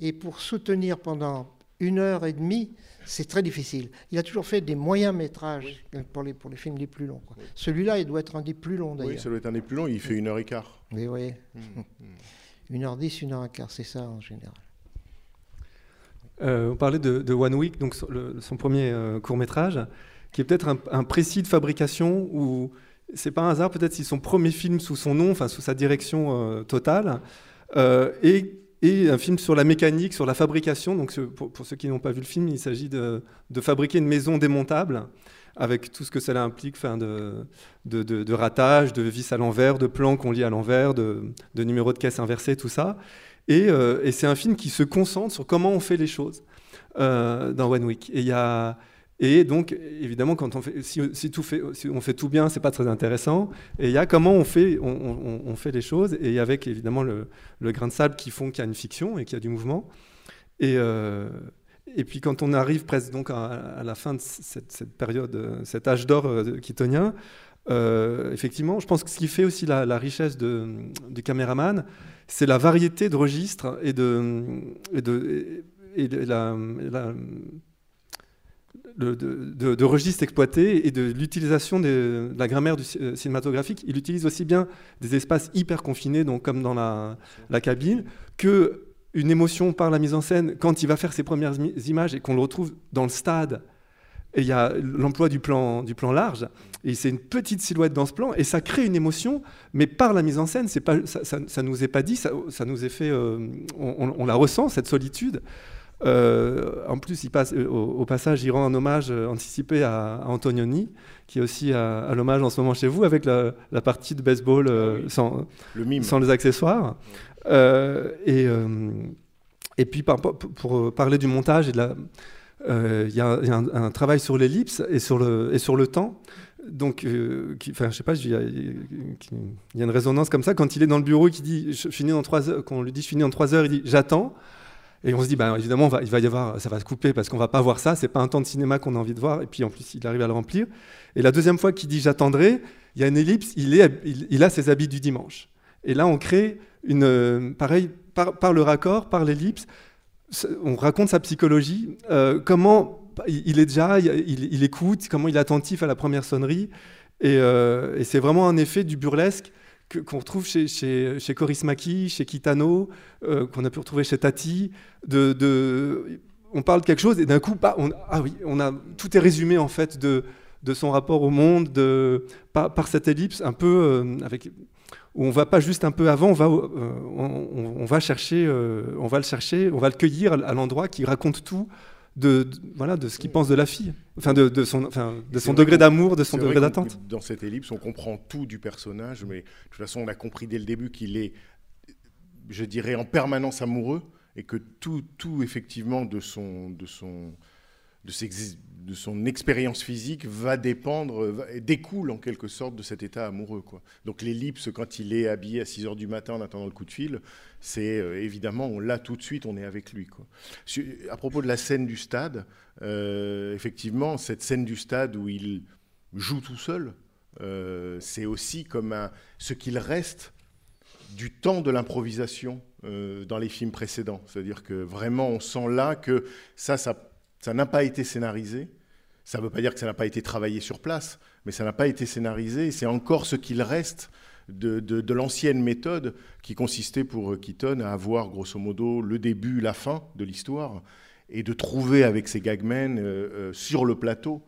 Speaker 3: Et pour soutenir pendant une heure et demie, c'est très difficile. Il a toujours fait des moyens métrages pour, les, pour les films les plus longs. Celui-là, il doit être un des plus longs
Speaker 2: Oui,
Speaker 3: d'ailleurs.
Speaker 2: ça doit être un des plus longs, il fait une heure et quart.
Speaker 3: Oui, oui. Une heure dix, une heure et quart, c'est ça en général.
Speaker 5: Euh, on parlait de, de One Week, donc son- le- son premier court métrage, qui est peut-être un, précis de fabrication où c'est pas un hasard peut-être si son premier film sous son nom, enfin sous sa direction euh, totale, euh, et, et un film sur la mécanique, sur la fabrication. Donc pour, ceux qui n'ont pas vu le film, il s'agit de, de fabriquer une maison démontable avec tout ce que cela implique, enfin de, de ratage, de vis à l'envers, de plans qu'on lit à l'envers, de, de numéros de caisse inversés, tout ça. Et, euh, et c'est un film qui se concentre sur comment on fait les choses euh, dans One Week. Et, il y a, et donc, évidemment, quand on fait, si, on fait tout bien, c'est pas très intéressant. Et il y a comment on fait, on, fait les choses, et avec évidemment le, grain de sable qui font qu'il y a une fiction et qu'il y a du mouvement. Et, euh, et puis quand on arrive presque donc à, la fin de cette, période, euh, cet âge d'or keatonien, euh, effectivement, je pense que ce qui fait aussi la, richesse de, du caméraman, c'est la variété de registres et de, et de, et la, la- de, registres exploités et de l'utilisation de la grammaire euh, cinématographique. Il utilise aussi bien des espaces hyper confinés, donc comme dans la, cabine, que une émotion par la mise en scène quand il va faire ses premières images et qu'on le retrouve dans le stade. Il y a l'emploi du plan, du plan large, et c'est une petite silhouette dans ce plan, et ça crée une émotion, mais par la mise en scène, pas, ça, ça, ça nous est pas dit, ça, nous est fait, euh, on la ressent cette solitude. Euh, en plus, il passe, euh, au, au passage, il rend un hommage euh, anticipé à, à Antonioni, qui est aussi à, à l'hommage en ce moment chez vous, avec la, la partie de baseball euh,
Speaker 2: Ah oui.
Speaker 5: sans,
Speaker 2: Le mime.
Speaker 5: sans les accessoires. Et, et puis, par- pour, pour parler du montage, il y a, il y a un, un travail sur l'ellipse et, sur le- et sur le temps. Donc, euh, qui- enfin, je sais pas, il y, a, il y a une résonance comme ça. Quand il est dans le bureau et qu'il dit je finis dans trois heures, quand on lui dit je finis en trois heures, il dit j'attends. Et on se dit, bah, évidemment, ça va se couper parce qu'on va pas voir ça. C'est pas un temps de cinéma qu'on a envie de voir. Et puis en plus, il arrive à le remplir. Et la deuxième fois qu'il dit j'attendrai, il y a une ellipse. Il, a ses habits du dimanche. Et là, on crée une, euh, pareil, par, le raccord, par l'ellipse, on raconte sa psychologie. euh, comment il est déjà, il, écoute, comment il est attentif à la première sonnerie. Et, euh, c'est vraiment un effet du burlesque que- qu'on retrouve chez, chez, chez Coris Maki, chez Kitano, euh, qu'on a pu retrouver chez Tati. On parle de quelque chose et d'un coup, bah, ah oui, tout est résumé en fait de, son rapport au monde de, par, cette ellipse un peu euh, où on va pas juste un peu avant, on va, euh, chercher, on va le chercher, on va le cueillir à l'endroit qui raconte tout de, de- voilà de ce qu'il pense de la fille, enfin de, de son, enfin, de son degré d'amour, de son degré d'attente.
Speaker 2: Dans cette ellipse, on comprend tout du personnage, mais de toute façon, on a compris dès le début qu'il est, je dirais, en permanence amoureux et que tout, tout effectivement, de son, de son, de ses de son expérience physique va dépendre, va- découle en quelque sorte de cet état amoureux. Quoi. Donc l'ellipse, quand il est habillé à 6 heures du matin en attendant le coup de fil, c'est euh, évidemment, on l'a tout de suite, on est avec lui. À propos de la scène du stade, euh, effectivement, cette scène du stade où il joue tout seul, euh, c'est aussi comme un, ce qu'il reste du temps de l'improvisation dans les films précédents. C'est-à-dire que vraiment, on sent là que ça, ça ça n'a pas été scénarisé. Ça ne veut pas dire que ça n'a pas été travaillé sur place, mais ça n'a pas été scénarisé. C'est encore ce qu'il reste de, de- l'ancienne méthode qui consistait pour Keaton à avoir grosso modo le début, la fin de l'histoire et de trouver avec ses gagmen euh, euh, sur le plateau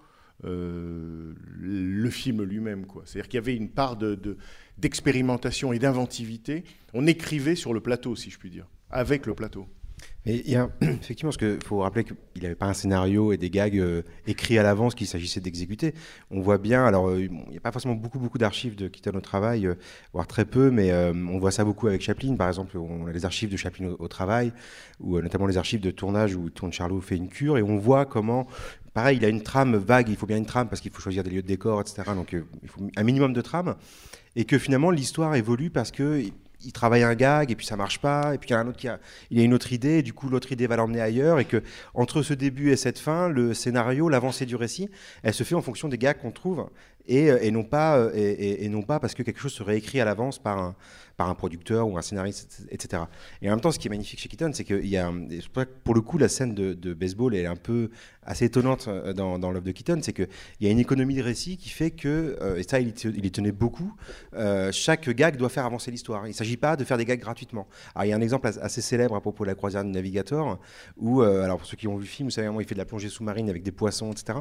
Speaker 2: euh, le film lui-même. C'est-à-dire qu'il y avait une part de- de- d'expérimentation et d'inventivité. On écrivait sur le plateau, si je puis dire, avec le plateau.
Speaker 4: Mais il y a effectivement, parce qu'il faut rappeler qu'il n'avait pas un scénario et des gags euh, écrits à l'avance qu'il s'agissait d'exécuter. On voit bien, alors euh, il n'y a pas forcément beaucoup, beaucoup d'archives de Keaton au travail, euh, voire très peu, mais on voit ça beaucoup avec Chaplin, par exemple. On a les archives de Chaplin au, travail, ou notamment les archives de tournage où Tourne Charlot fait une cure, et on voit comment. Pareil, il a une trame vague, il faut bien une trame parce qu'il faut choisir des lieux de décor, etc. Donc il faut un minimum de trame. Et que finalement, l'histoire évolue parce que il travaille un gag et puis ça marche pas et puis il y a un autre qui a il a une autre idée et du coup l'autre idée va l'emmener ailleurs et que entre ce début et cette fin le scénario l'avancée du récit elle se fait en fonction des gags qu'on trouve et, euh, et non pas euh, et, non pas parce que quelque chose serait écrit à l'avance par un producteur ou un scénariste etc et en même temps ce qui est magnifique chez Keaton c'est qu'il y a pour que le coup la scène de, baseball est un peu assez étonnante euh, dans, dans l'œuvre de Keaton c'est que il y a une économie de récit qui fait que et ça il, y tenait beaucoup chaque gag doit faire avancer l'histoire. Il ne s'agit pas de faire des gags gratuitement. Alors, il y a un exemple as- assez célèbre à propos de la croisière du Navigator, où, alors pour ceux qui ont vu le film, vous savez, il fait de la plongée sous-marine avec des poissons, etc.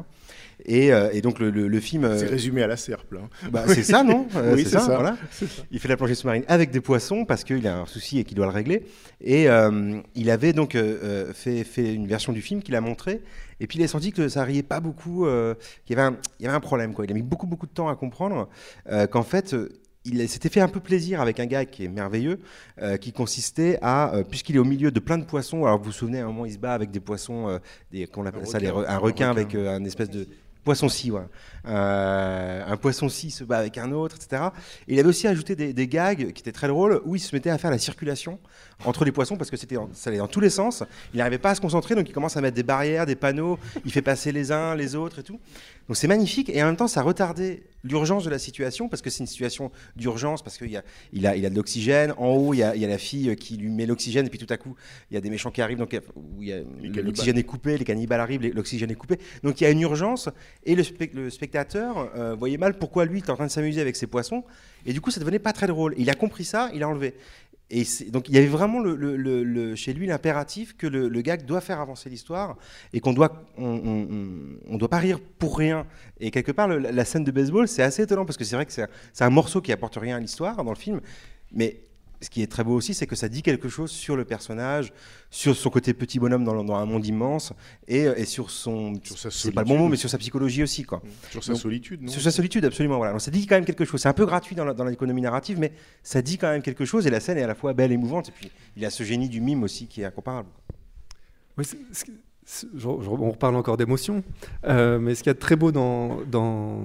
Speaker 4: Et, donc le, film...
Speaker 2: C'est résumé à la serpe. là.
Speaker 4: bah, c'est ça, non? Euh,
Speaker 2: Oui, c'est ça.
Speaker 4: voilà. Il fait la plongée sous-marine avec des poissons parce qu'il a un souci et qu'il doit le régler. Et euh, il avait donc euh, fait, fait une version du film qu'il a montré. Et puis il a senti que ça riait pas beaucoup, euh, qu'il y avait un, il y avait un problème. Quoi. Il a mis beaucoup, beaucoup de temps à comprendre euh, qu'en fait, il s'était fait un peu plaisir avec un gars qui est merveilleux, euh, qui consistait à, euh, puisqu'il est au milieu de plein de poissons, alors vous vous souvenez, à un moment, il se bat avec des poissons, euh, des, qu'on appelle
Speaker 2: Un
Speaker 4: ça, les
Speaker 2: requin.
Speaker 4: un
Speaker 2: Un
Speaker 4: requin
Speaker 2: requin.
Speaker 4: avec euh, un espèce de poisson-ci, ouais. Euh, un poisson-ci se bat avec un autre, etc. Et il avait aussi ajouté des, des gags qui étaient très drôles, où il se mettait à faire la circulation entre les poissons, parce que c'était ça allait dans tous les sens. Il n'arrivait pas à se concentrer, donc il commence à mettre des barrières, des panneaux, il fait passer les uns, les autres et tout. Donc c'est magnifique, et en même temps, ça retardait l'urgence de la situation, parce que c'est une situation d'urgence, parce qu'il y a, il a, il a de l'oxygène, en haut, il y, a, il y a la fille qui lui met l'oxygène, et puis tout à coup, il y a des méchants qui arrivent, donc l'oxygène est coupé, les cannibales arrivent, l'oxygène est coupé. Donc il y a une urgence, et le, spec- le spectateur euh, voyait mal pourquoi lui, il était en train de s'amuser avec ses poissons, et du coup, ça devenait pas très drôle. Il a compris ça, il a enlevé. Et donc il y avait vraiment chez lui l'impératif que le, gag doit faire avancer l'histoire et qu'on doit on, doit pas rire pour rien. Et quelque part la scène de baseball c'est assez étonnant parce que c'est vrai que c'est un, c'est un morceau qui apporte rien à l'histoire dans le film, mais ce qui est très beau aussi, c'est que ça dit quelque chose sur le personnage, sur son côté petit bonhomme dans, un monde immense, et, et sur son,
Speaker 2: Sur sa
Speaker 4: c'est pas le bon mot,
Speaker 2: solitude.
Speaker 4: mais sur sa psychologie aussi, quoi.
Speaker 2: Sur sa
Speaker 4: Donc,
Speaker 2: solitude, non
Speaker 4: Sur sa solitude, absolument. Voilà. Donc, ça dit quand même quelque chose. C'est un peu gratuit dans la- dans l'économie narrative, mais ça dit quand même quelque chose. Et la scène est à la fois belle et émouvante. Et puis, il a ce génie du mime aussi qui est incomparable.
Speaker 5: Oui, c'est- c'est- c'est- je- je- on reparle encore d'émotion, euh, mais ce qu'il y a de très beau dans, dans,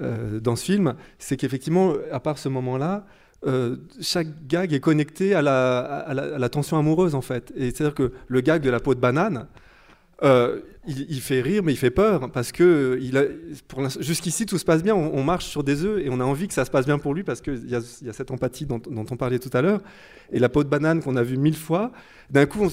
Speaker 5: euh, dans ce film, c'est qu'effectivement, à part ce moment-là, euh, chaque gag est connecté à la, tension amoureuse en fait. Et c'est-à-dire que le gag de la peau de banane, euh, il, fait rire mais il fait peur parce que jusqu'ici tout se passe bien, on, marche sur des œufs et on a envie que ça se passe bien pour lui parce qu'il y a, cette empathie dont, on parlait tout à l'heure. Et la peau de banane qu'on a vue mille fois, d'un coup,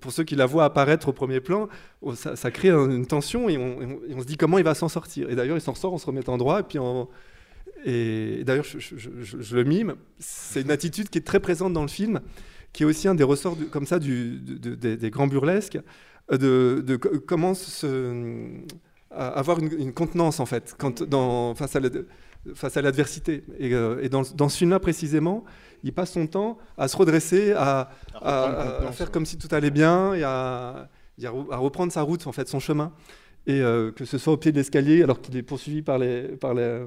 Speaker 5: pour ceux qui la voient apparaître au premier plan, ça, crée un- une tension et et on se dit comment il va s'en sortir. Et d'ailleurs, il s'en sort en se remettant droit et puis en, et d'ailleurs, je, je- je- je le mime. C'est une attitude qui est très présente dans le film, qui est aussi un des ressorts du- comme ça du- de- de- des, des grands burlesques, euh, de, de co- comment se, à avoir une, une contenance en fait, quand, dans, face à la- face à l'adversité. Et, euh, et dans, dans ce film-là précisément, il passe son temps à se redresser, à, à-
Speaker 2: reprendre
Speaker 5: à- à
Speaker 2: contenance,
Speaker 5: faire comme si tout allait bien, et à, à reprendre sa route, en fait, son chemin et euh, que ce soit au pied de l'escalier alors qu'il est poursuivi par les, par les,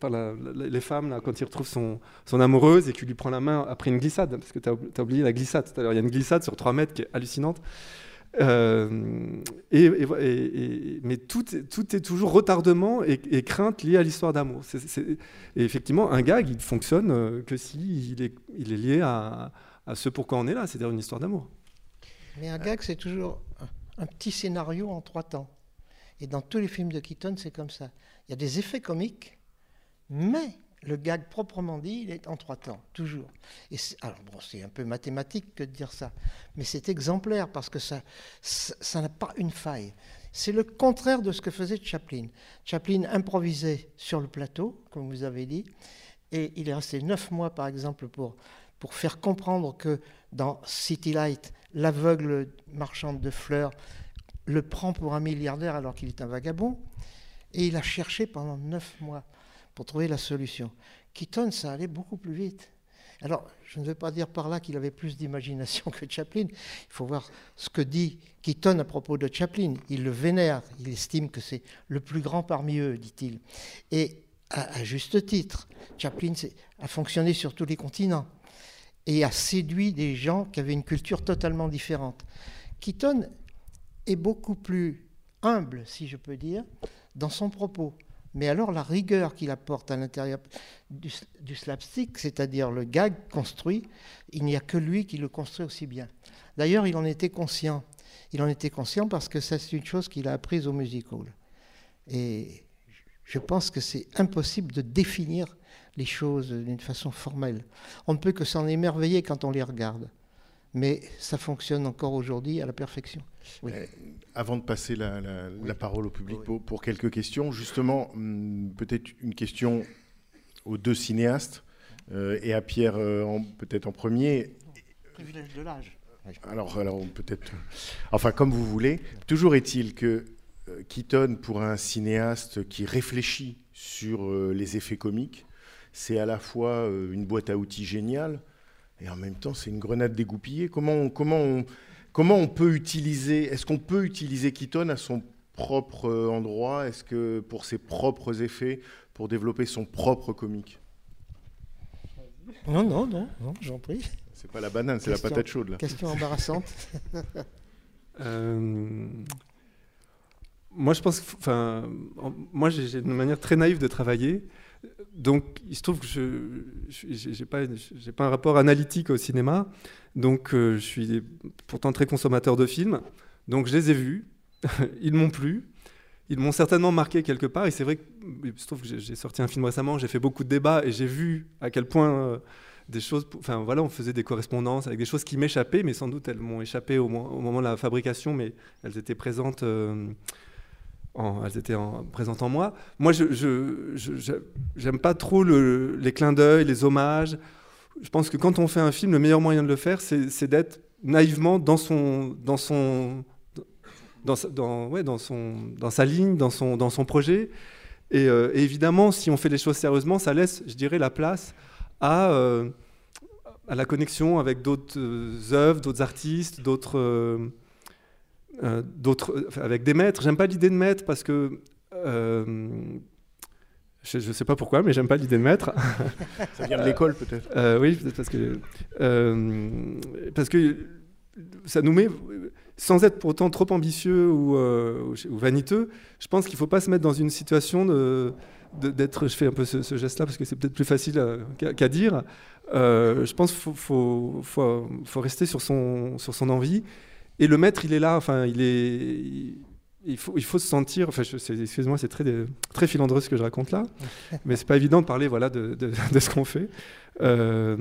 Speaker 5: par la- la- les femmes là, quand il retrouve son, son amoureuse et qu'il lui prend la main après une glissade, parce que tu as, oublié la glissade tout à l'heure, il y a une glissade sur 3 mètres qui est hallucinante. Euh, et, mais tout, tout est toujours retardement et, crainte liée à l'histoire d'amour. Et effectivement, un gag, il fonctionne euh, que s'il il est, il est lié à, à ce pourquoi on est là, c'est-à-dire une histoire d'amour.
Speaker 3: Mais un gag, c'est toujours un petit scénario en trois temps. Et dans tous les films de Keaton, c'est comme ça. Il y a des effets comiques, mais le gag proprement dit, il est en trois temps, toujours. Alors bon, c'est un peu mathématique que de dire ça, mais c'est exemplaire parce que ça n'a pas une faille. C'est le contraire de ce que faisait Chaplin. Chaplin improvisait sur le plateau, comme vous avez dit, et il est resté neuf mois, par exemple, pour, pour faire comprendre que dans City Light, l'aveugle marchande de fleurs le prend pour un milliardaire alors qu'il est un vagabond. Et il a cherché pendant neuf mois pour trouver la solution. Keaton, ça allait beaucoup plus vite. Alors, je ne veux pas dire par là qu'il avait plus d'imagination que Chaplin. Il faut voir ce que dit Keaton à propos de Chaplin. Il le vénère, il estime que c'est le plus grand parmi eux, dit-il. Et à, juste titre, Chaplin a fonctionné sur tous les continents et a séduit des gens qui avaient une culture totalement différente. Keaton est beaucoup plus humble, si je peux dire, dans son propos. Mais alors la rigueur qu'il apporte à l'intérieur du, du slapstick, c'est-à-dire le gag construit, il n'y a que lui qui le construit aussi bien. D'ailleurs, il en était conscient. Il en était conscient parce que ça, c'est une chose qu'il a apprise au music hall. Et je pense que c'est impossible de définir les choses d'une façon formelle. On ne peut que s'en émerveiller quand on les regarde. Mais ça fonctionne encore aujourd'hui à la perfection. Oui.
Speaker 2: Euh, Avant de passer la, la- la parole au public
Speaker 3: Oui.
Speaker 2: pour, pour quelques questions, justement, hum, peut-être une question aux deux cinéastes euh, et à Pierre euh, en- peut-être en premier.
Speaker 3: Privilège de l'âge.
Speaker 2: Alors, alors peut-être. Enfin, comme vous voulez. Toujours est-il que euh, Keaton, pour un cinéaste qui réfléchit sur euh, les effets comiques, c'est à la fois euh, une boîte à outils géniale et en même temps, c'est une grenade dégoupillée. Comment on, comment on, comment on peut utiliser Est-ce qu'on peut utiliser Keaton à son propre euh, endroit? Est-ce que pour ses propres effets, pour développer son propre comique?
Speaker 3: Non, non, non, non j'en prie.
Speaker 2: C'est pas la banane, c'est la patate chaude là.
Speaker 3: Question embarrassante.
Speaker 5: Euh, moi, je pense que, enfin, en- moi, j'ai j'ai une manière très naïve de travailler. Donc, il se trouve que je j'ai pas, un rapport analytique au cinéma. Donc, euh, je suis pourtant très consommateur de films. Donc, je les ai vus. Ils m'ont plu. Ils m'ont certainement marqué quelque part. Et c'est vrai qu'il se trouve que j'ai- sorti un film récemment. J'ai fait beaucoup de débats et j'ai vu à quel point euh, des choses. Enfin, voilà, on faisait des correspondances avec des choses qui m'échappaient, mais sans doute elles m'ont échappé au moment de la fabrication, mais elles étaient présentes. euh, elles étaient en, présentes en moi. Moi, je j'aime pas trop le- les clins d'œil, les hommages. Je pense que quand on fait un film, le meilleur moyen de le faire, c'est d'être naïvement dans son, dans son, dans, son, dans sa ligne, dans son, dans son projet. Et, euh, et évidemment, si on fait les choses sérieusement, ça laisse, je dirais, la place à, euh, à la connexion avec d'autres euh, œuvres, d'autres artistes, d'autres, euh, euh, d'autres, avec des maîtres. J'aime pas l'idée de maître parce que euh, je ne sais pas pourquoi, mais j'aime pas l'idée de maître.
Speaker 2: Ça vient de l'école peut-être
Speaker 5: Euh, oui, peut-être parce que parce que ça nous met, sans être pour autant trop ambitieux ou, vaniteux, je pense qu'il ne faut pas se mettre dans une situation de, d'être. Je fais un peu ce, ce geste-là parce que c'est peut-être plus facile qu'à dire. Je pense qu'il faut, faut, faut- faut rester sur son, sur son envie. Et le maître, il est là. Enfin, il est. il- faut, il faut se sentir. Enfin, excuse-moi, c'est très, très filandreux ce que je raconte là, mais c'est pas évident de parler voilà de, de- de ce qu'on fait. Euh,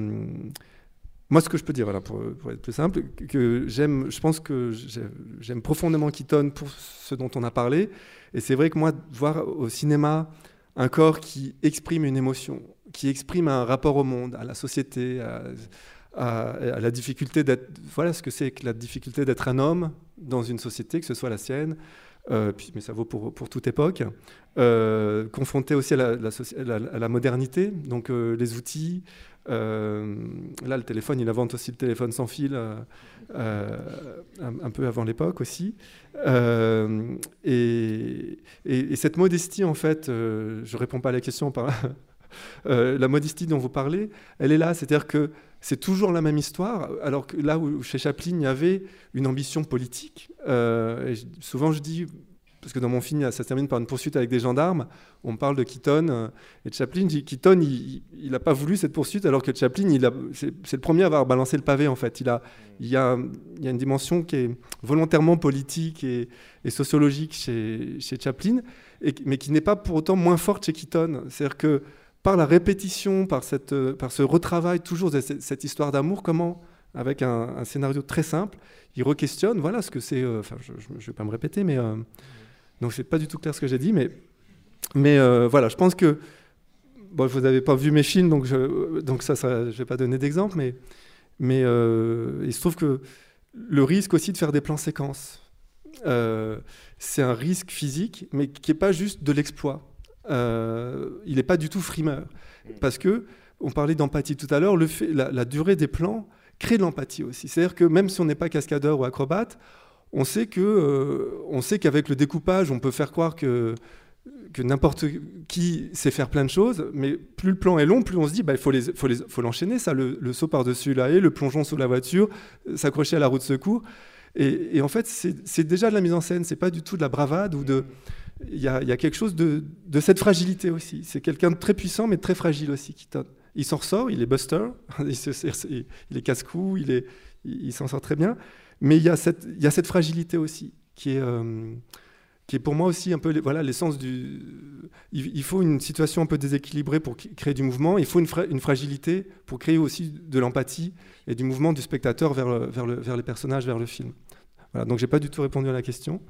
Speaker 5: moi, ce que je peux dire, voilà, pour, pour être plus simple, que- j'aime, je pense que j'ai- j'aime profondément Keaton pour ce dont on a parlé. Et c'est vrai que moi, voir au cinéma un corps qui exprime une émotion, qui exprime un rapport au monde, à la société, à, à- la difficulté d'être, voilà ce que c'est que la difficulté d'être un homme dans une société, que ce soit la sienne, euh, mais ça vaut pour, pour toute époque, euh, confronté aussi à la, modernité, donc euh, les outils. là, le téléphone, il invente aussi le téléphone sans fil, un, peu avant l'époque aussi. Et, et- et cette modestie, en fait, je réponds pas à la question par la modestie dont vous parlez, elle est là, c'est-à-dire que c'est toujours la même histoire, alors que là où chez Chaplin, il y avait une ambition politique. Euh, et souvent, je dis, parce que dans mon film, ça se termine par une poursuite avec des gendarmes, on parle de Keaton euh, et de Chaplin. Je dis, Keaton, il n'a pas voulu cette poursuite, alors que Chaplin, c'est le premier à avoir balancé le pavé, en fait. Il, a, y a, une dimension qui est volontairement politique et, sociologique chez, Chaplin, mais qui n'est pas pour autant moins forte chez Keaton. C'est-à-dire que par la répétition, par, cette, euh, par ce retravail toujours de cette, histoire d'amour, comment, avec un, scénario très simple, il re-questionne, voilà ce que c'est, euh, enfin je ne vais pas me répéter, mais euh, donc c'est pas du tout clair ce que j'ai dit, mais, mais euh, voilà, je pense que, bon, vous n'avez pas vu mes films, donc, je, donc ça, je vais pas donner d'exemple, mais, mais il se trouve que le risque aussi de faire des plans séquences, c'est un risque physique, mais qui n'est pas juste de l'exploit. Euh, il n'est pas du tout frimeur. Parce que, on parlait d'empathie tout à l'heure, la, durée des plans crée de l'empathie aussi. C'est-à-dire que même si on n'est pas cascadeur ou acrobate, on sait euh, qu'avec le découpage, on peut faire croire que n'importe qui sait faire plein de choses, mais plus le plan est long, plus on se dit, bah, faut, l'enchaîner, ça, le, saut par-dessus la haie, le plongeon sous la voiture, s'accrocher à la roue de secours. Et, et en fait, c'est déjà de la mise en scène, c'est pas du tout de la bravade ou de. Il y a, quelque chose de, cette fragilité aussi. C'est quelqu'un de très puissant, mais très fragile aussi. Donne. il s'en ressort, il est buster, il, est casse-cou, il, s'en sort très bien. Mais il y a cette, fragilité aussi, qui est, euh, qui est pour moi aussi un peu voilà, l'essence du. Il, faut une situation un peu déséquilibrée pour créer du mouvement. Il faut une, fra- une fragilité pour créer aussi de l'empathie et du mouvement du spectateur vers les personnages, vers le film. Voilà, donc j'ai pas du tout répondu à la question.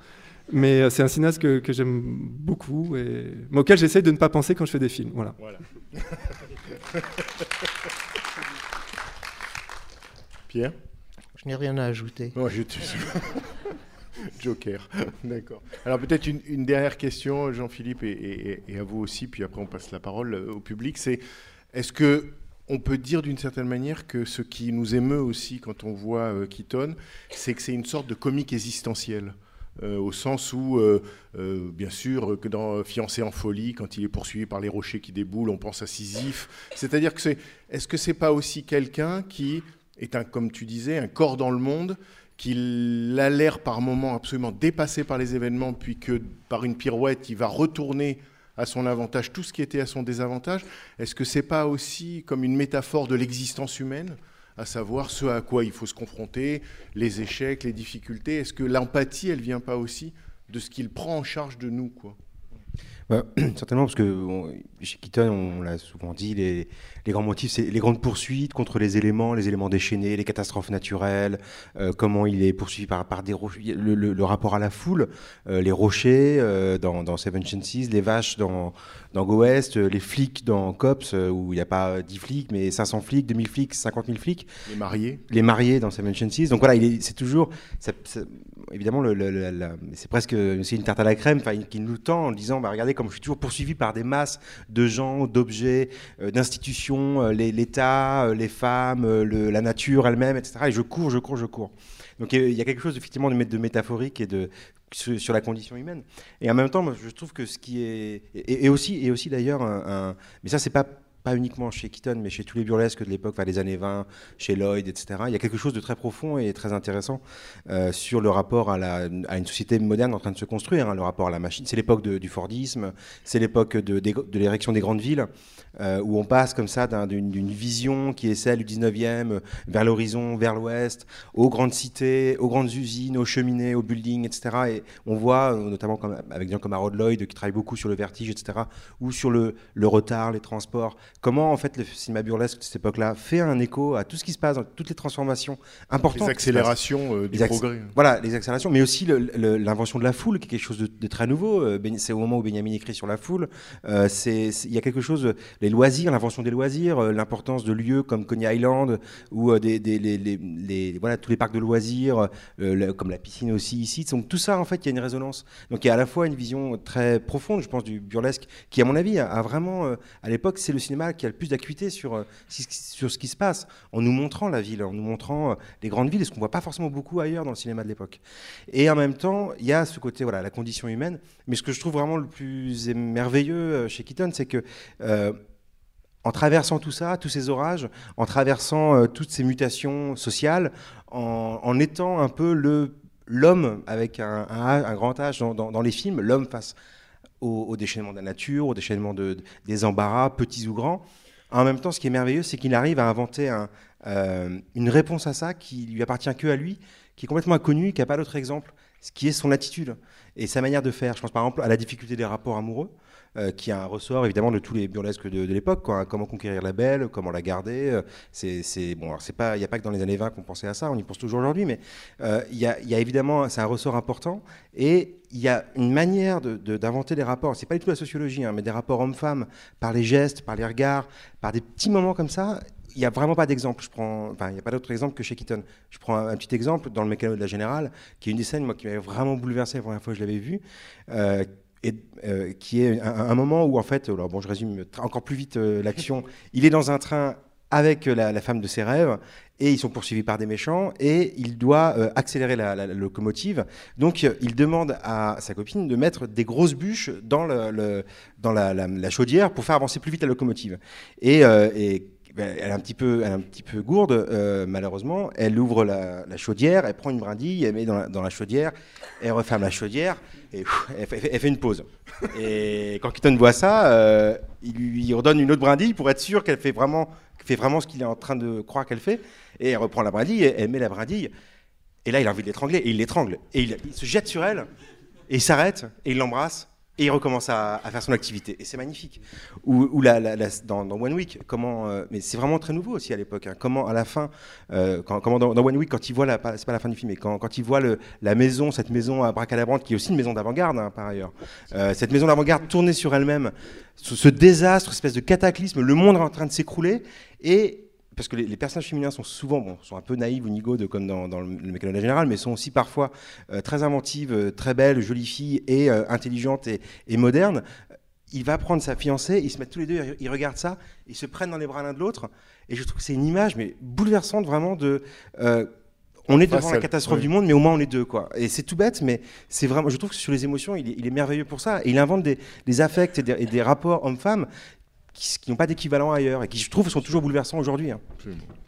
Speaker 5: Mais euh, c'est un cinéaste que, que j'aime beaucoup et mais auquel j'essaie de ne pas penser quand je fais des films. Voilà.
Speaker 2: Voilà. Pierre?
Speaker 3: Je n'ai rien à ajouter.
Speaker 2: Non, je Joker, d'accord. Alors peut-être une, une dernière question, Jean-Philippe, et, et- et à vous aussi, puis après on passe la parole euh, au public. C'est est-ce que on peut dire d'une certaine manière que ce qui nous émeut aussi quand on voit euh, Keaton, c'est que c'est une sorte de comique existentiel euh, au sens où, euh, euh, bien sûr, que dans Fiancé en folie, quand il est poursuivi par les rochers qui déboulent, on pense à Sisyphe. C'est-à-dire que c'est, est-ce que c'est pas aussi quelqu'un qui est un, comme tu disais, un corps dans le monde, qu'il a l'air par moments absolument dépassé par les événements, puis que par une pirouette, il va retourner à son avantage tout ce qui était à son désavantage? Est-ce que c'est pas aussi comme une métaphore de l'existence humaine à savoir ce à quoi il faut se confronter, les échecs, les difficultés. Est-ce que l'empathie, elle vient pas aussi de ce qu'il prend en charge de nous, quoi?
Speaker 4: Bah, certainement, parce que on- chez Keaton, on l'a souvent dit, les, les grands motifs, c'est les grandes poursuites contre les éléments, les éléments déchaînés, les catastrophes naturelles, euh, comment il est poursuivi par, par des rochers, le, le- le rapport à la foule, euh, les rochers euh, dans, dans Seven Chances, les vaches dans, dans Go West, les flics dans Cops, où il n'y a pas 10 flics, mais 500 flics, 2000 flics, 50 000 flics
Speaker 2: Les mariés
Speaker 4: les mariés dans Seven Chances. Donc voilà, il est- c'est toujours, ça- ça- évidemment, c'est presque une tarte à la crème qui nous tend en disant, bah, regardez comme je suis toujours poursuivi par des masses de gens, d'objets, euh, d'institutions, euh, l'État, euh, les femmes, la nature elle-même, etc. Et je cours, je cours, je cours. Donc il y a quelque chose effectivement de, mé- de métaphorique et de sur, la condition humaine. Et en même temps, je trouve que ce qui est et, aussi et aussi d'ailleurs mais ça c'est pas pas uniquement chez Keaton, mais chez tous les burlesques de l'époque, enfin les années 20, chez Lloyd, etc. Il y a quelque chose de très profond et très intéressant euh, sur le rapport à, la, à, une société moderne en train de se construire, hein, le rapport à la machine. C'est l'époque du Fordisme, c'est l'époque de, l'érection des grandes villes, euh, où on passe comme ça d'une vision qui est celle du 19e, vers l'horizon, vers l'ouest, aux grandes cités, aux grandes usines, aux cheminées, aux buildings, etc. Et on voit, euh, notamment avec des gens comme Harold Lloyd, qui travaille beaucoup sur le vertige, etc., ou sur le, le retard, les transports, comment en fait le cinéma burlesque de cette époque-là fait un écho à tout ce qui se passe, dans toutes les transformations importantes.
Speaker 2: Les accélérations euh, du
Speaker 4: les
Speaker 2: progrès.
Speaker 4: Voilà, les accélérations, mais aussi l'invention de la foule, qui est quelque chose de, de très nouveau. Euh, c'est au moment où Benjamin écrit sur la foule. Euh, il y a quelque chose, les loisirs, l'invention des loisirs, l'importance de lieux comme Coney Island, ou des, des les, les, les, voilà, tous les parcs de loisirs, comme la piscine aussi ici. Donc tout ça, en fait, il y a une résonance. Donc il y a à la fois une vision très profonde, je pense, du burlesque, qui, à mon avis, a, a vraiment, à l'époque, c'est le cinéma qui a le plus d'acuité sur, sur ce qui se passe, en nous montrant la ville, en nous montrant les grandes villes, ce qu'on voit pas forcément beaucoup ailleurs dans le cinéma de l'époque. Et en même temps, il y a ce côté, voilà, la condition humaine. Mais ce que je trouve vraiment le plus merveilleux chez Keaton, c'est que euh, en traversant tout ça, tous ces orages, en traversant euh, toutes ces mutations sociales, en, étant un peu l'homme avec un, un, un, grand H dans, dans, dans les films, l'homme face au, déchaînement de la nature, au déchaînement de, de, des embarras, petits ou grands. En même temps, ce qui est merveilleux, c'est qu'il arrive à inventer euh, une réponse à ça qui lui appartient que à lui, qui est complètement inconnue, qui n'a pas d'autre exemple, ce qui est son attitude et sa manière de faire. Je pense par exemple à la difficulté des rapports amoureux, euh, qui a un ressort évidemment de tous les burlesques de, l'époque. Comment conquérir la belle, comment la garder. Euh, c'est bon, c'est pas, il n'y a pas que dans les années 20 qu'on pensait à ça, on y pense toujours aujourd'hui, mais euh, il y, a, évidemment, c'est un ressort important et il y a une manière d'inventer de, de, des rapports. C'est pas du tout la sociologie, hein, mais des rapports hommes-femmes par les gestes, par les regards, par des petits moments comme ça il n'y a vraiment pas d'exemple. Je prends, enfin, il n'y a pas d'autre exemple que chez Keaton. Je prends un, petit exemple dans le mécano de la Générale, qui est une des scènes moi, qui m'avait vraiment bouleversé la première fois que je l'avais vu, euh, et euh, qui est un, un, moment où, en fait, alors bon, je résume encore plus vite euh, l'action. Il est dans un train avec la, la, femme de ses rêves et ils sont poursuivis par des méchants et il doit euh, accélérer la, la, la, locomotive. Donc euh, il demande à sa copine de mettre des grosses bûches dans, le, le dans la, chaudière pour faire avancer plus vite la locomotive. Et, euh, et elle est un petit peu, elle est un petit peu gourde, euh, malheureusement. Elle ouvre la, chaudière, elle prend une brindille, elle met dans la, chaudière, elle referme la chaudière et elle, fait, une pause. Et quand Keaton voit ça, euh, il lui redonne une autre brindille pour être sûr qu'elle fait vraiment, fait vraiment ce qu'il est en train de croire qu'elle fait. Et elle reprend la brindille, elle met la brindille. Et là, il a envie de l'étrangler, et il l'étrangle. Et il, il se jette sur elle, et il s'arrête, et il l'embrasse. Et il recommence à, à, faire son activité. Et c'est magnifique. Ou, ou la, la, la, dans, dans, One Week, comment, euh, mais c'est vraiment très nouveau aussi à l'époque. Hein, comment à la fin, euh, quand, comment dans, One Week, quand il voit la, c'est pas la fin du film, mais quand, quand il voit le, la maison, cette maison à Bracalabrante, qui est aussi une maison d'avant-garde hein, par ailleurs, euh, cette maison d'avant-garde tournée sur elle-même, ce, ce, désastre, espèce de cataclysme, le monde est en train de s'écrouler, et parce que les, les, personnages féminins sont souvent, bon, sont un peu naïves ou nigaudes comme dans, dans le, le mécanisme général, mais sont aussi parfois euh, très inventives, euh, très belles, jolies filles et euh, intelligentes et, et, modernes. Il va prendre sa fiancée, ils se mettent tous les deux, ils regardent ça, ils se prennent dans les bras l'un de l'autre, et je trouve que c'est une image mais bouleversante vraiment de euh, on est devant la catastrophe oui. du monde, mais au moins on est deux, quoi. Et c'est tout bête, mais c'est vraiment. Je trouve que sur les émotions, il est, il est merveilleux pour ça. Et il invente des, des affects et des, et des rapports hommes-femmes qui, qui n'ont pas d'équivalent ailleurs et qui, je trouve, sont toujours bouleversants aujourd'hui. Hein.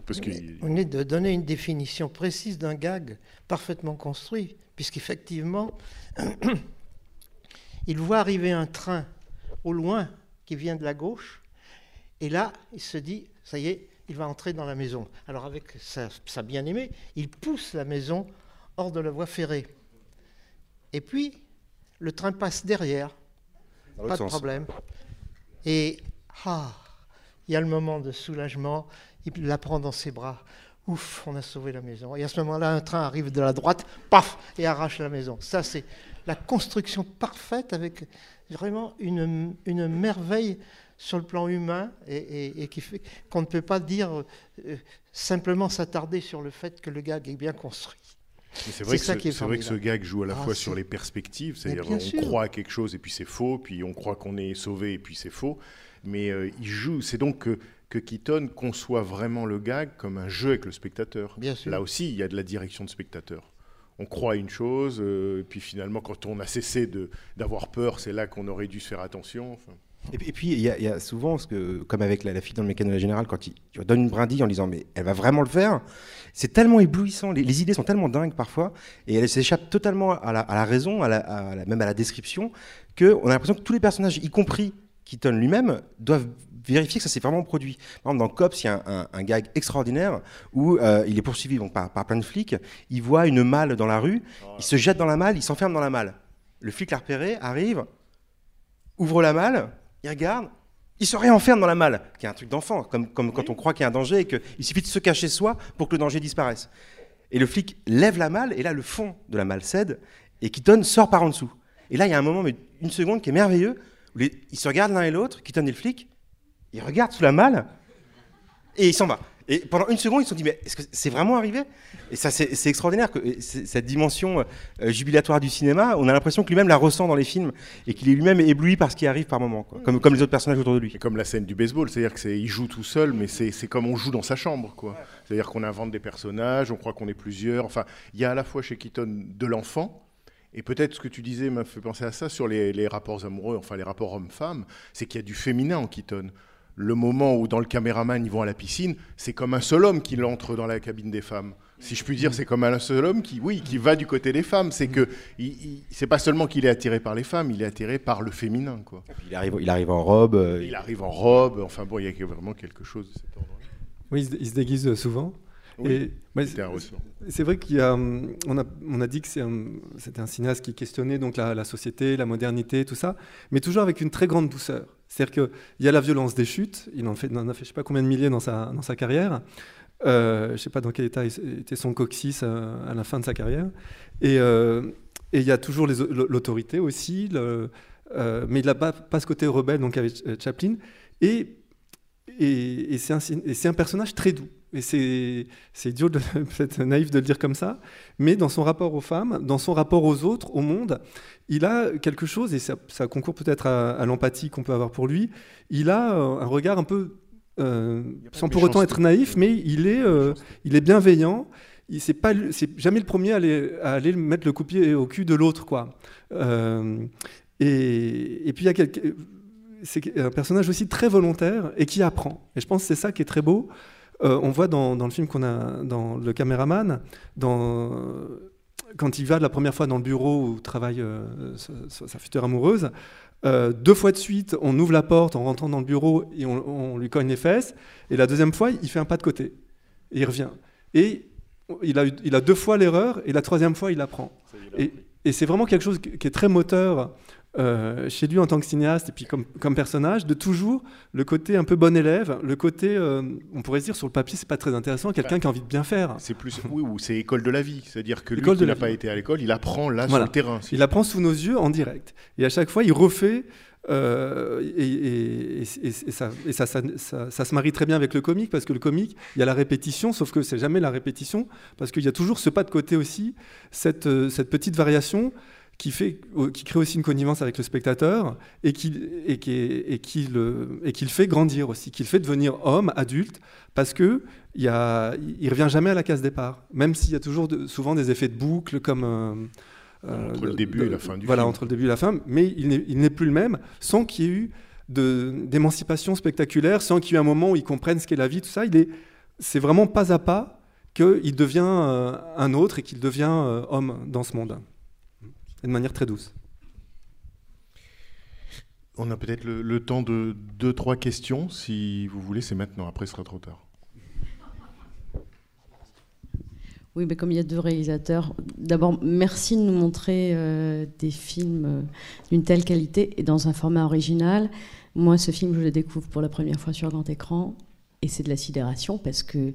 Speaker 3: Parce que... On est de donner une définition précise d'un gag parfaitement construit, puisqu'effectivement, il voit arriver un train au loin qui vient de la gauche, et là, il se dit, ça y est, il va entrer dans la maison. Alors avec sa, sa bien-aimée, il pousse la maison hors de la voie ferrée. Et puis, le train passe derrière, pas de sens. problème. Et ah, il y a le moment de soulagement, il la prend dans ses bras. Ouf, on a sauvé la maison. Et à ce moment-là, un train arrive de la droite, paf, et arrache la maison. Ça, c'est la construction parfaite avec vraiment une, une merveille sur le plan humain et, et, et qui fait qu'on ne peut pas dire euh, simplement s'attarder sur le fait que le gag est bien construit.
Speaker 2: C'est vrai, que ce, vrai que ce gag joue à la ah, fois sur les perspectives, c'est-à-dire on sûr. croit à quelque chose et puis c'est faux, puis on croit qu'on est sauvé et puis c'est faux mais euh, il joue. C'est donc que, que Keaton conçoit vraiment le gag comme un jeu avec le spectateur. Là aussi, il y a de la direction de spectateur. On croit à une chose, euh, puis finalement, quand on a cessé d'avoir peur, c'est là qu'on aurait dû se faire attention. Enfin.
Speaker 4: Et puis, et puis, il y, a- il y a souvent, ce que, comme avec la, la fille dans le mécano général, quand il, tu lui donnes une brindille en disant mais elle va vraiment le faire, c'est tellement éblouissant, les, les idées sont tellement dingues parfois, et elles s'échappent totalement à la, à la raison, à la- à la- même à la description, qu'on a l'impression que tous les personnages, y compris Keaton lui-même, doivent vérifier que ça s'est vraiment produit. Par exemple, dans Cops, il y a un, un- un gag extraordinaire où euh, il est poursuivi donc, par, par plein de flics, il voit une malle dans la rue, il se jette dans la malle, il s'enferme dans la malle. Le flic l'a repéré, arrive, ouvre la malle, il regarde, il se réenferme dans la malle, qui est un truc d'enfant, comme, comme quand on croit qu'il y a un danger et qu'il suffit de se cacher soi pour que le danger disparaisse. Et le flic lève la malle, et là, le fond de la malle cède, et Keaton sort par en dessous. Et là, il y a un moment, mais une seconde, qui est merveilleux, les- ils se regardent l'un et l'autre, Keaton et le flic, ils regardent sous la malle, et il s'en va. Et pendant une seconde, ils se sont dit, mais est-ce que c'est vraiment arrivé? Et ça, c'est extraordinaire, que et cette dimension euh, jubilatoire du cinéma, on a l'impression que lui-même la ressent dans les films, et qu'il est lui-même ébloui par ce qui arrive par moment. Comme, les autres personnages autour de lui.
Speaker 2: C'est comme la scène du baseball, c'est-à-dire que c'est il joue tout seul, mais c'est comme on joue dans sa chambre. C'est-à-dire qu'on invente des personnages, on croit qu'on est plusieurs. Enfin, il y a à la fois chez Keaton de l'enfant. Et peut-être ce que tu disais m'a fait penser à ça sur les, les rapports amoureux, enfin les rapports homme-femme, c'est qu'il y a du féminin en Keaton. Le moment où dans le caméraman ils vont à la piscine, c'est comme un seul homme qui entre dans la cabine des femmes. Si je puis dire, c'est comme un seul homme qui, oui, qui va du côté des femmes. C'est que, il, il- c'est pas seulement qu'il est attiré par les femmes, il est attiré par le féminin, quoi.
Speaker 4: Il arrive, il arrive en robe. euh,
Speaker 2: Il arrive en robe, enfin bon, il y a vraiment quelque chose de cet ordre-là.
Speaker 5: Oui, il se déguise souvent.
Speaker 2: Oui.
Speaker 5: C'est vrai a, hum, a, on a dit que un- c'était un cinéaste qui questionnait donc la, la société, la modernité, tout ça, mais toujours avec une très grande douceur. C'est-à-dire qu'il y a la violence des chutes, il en, fait, il en a fait je sais pas combien de milliers dans sa, dans sa carrière, euh, je ne sais pas dans quel état était son coccyx euh, à la fin de sa carrière, et euh, et il y a toujours l'autorité aussi, le- euh, mais il n'a pas, pas ce côté rebelle donc avec Chaplin, et, et, et c'est un, et c'est un personnage très doux. Et c'est idiot, peut-être naïf de le dire comme ça, mais dans son rapport aux femmes, dans son rapport aux autres, au monde, il a quelque chose, et ça, ça concourt peut-être à, à l'empathie qu'on peut avoir pour lui, il a euh, un regard un peu, euh, sans pour autant être naïf, mais il est, euh, il est bienveillant. Il c'est pas, c'est jamais le premier à aller, à aller mettre le coup pied au cul de l'autre, quoi. Euh, et, et puis il y a quelque- c'est un personnage aussi très volontaire et qui apprend. Et je pense que c'est ça qui est très beau. Euh, on voit dans, dans le film qu'on a, dans le caméraman, dans, quand il va la première fois dans le bureau où travaille euh, sa, future amoureuse, euh, deux fois de suite, on ouvre la porte en rentrant dans le bureau et on, on lui cogne les fesses. Et la deuxième fois, il fait un pas de côté. Et il revient. Et il a, eu- il a deux fois l'erreur et la troisième fois, il apprend. Et, et c'est vraiment quelque chose qui est très moteur euh, chez lui en tant que cinéaste et puis comme, comme personnage, de toujours le côté un peu bon élève, le côté, euh, on pourrait se dire sur le papier, c'est pas très intéressant, quelqu'un qui a envie de bien faire.
Speaker 2: C'est plus, oui, ou c'est école de la vie. C'est-à-dire que lui, qui n'a pas été à l'école, il apprend là
Speaker 5: Voilà.
Speaker 2: sur le terrain.
Speaker 5: Il apprend sous nos yeux en direct. Et à chaque fois, il refait. euh, et, et- et- et- et ça, et ça- ça- ça- ça se marie très bien avec le comique parce que le comique, il y a la répétition, sauf que c'est jamais la répétition parce qu'il y a toujours ce pas de côté aussi, cette, euh, cette petite variation qui, fait, qui crée aussi une connivence avec le spectateur et qui, et qui, et qui le, et qui le fait grandir aussi, qui le fait devenir homme, adulte, parce que il, il revient jamais à la case départ, même s'il y a toujours de- souvent des effets de boucle comme euh, euh,
Speaker 2: Entre le début et la fin du
Speaker 5: Voilà,
Speaker 2: film.
Speaker 5: entre le début et la fin, mais il n'est- plus le même sans qu'il y ait eu d'émancipation spectaculaire, sans qu'il y ait eu un moment où il comprenne ce qu'est la vie, tout ça. Il est, c'est vraiment pas à pas qu'il devient euh, un autre et qu'il devient euh, homme dans ce monde. Et de manière très douce.
Speaker 2: On a peut-être le, le temps de deux, trois questions, si vous voulez. C'est maintenant. Après, ce sera trop tard.
Speaker 6: Oui, mais comme il y a deux réalisateurs, d'abord, merci de nous montrer euh, des films euh, d'une telle qualité et dans un format original. Moi, ce film, je le découvre pour la première fois sur grand écran et c'est de la sidération parce que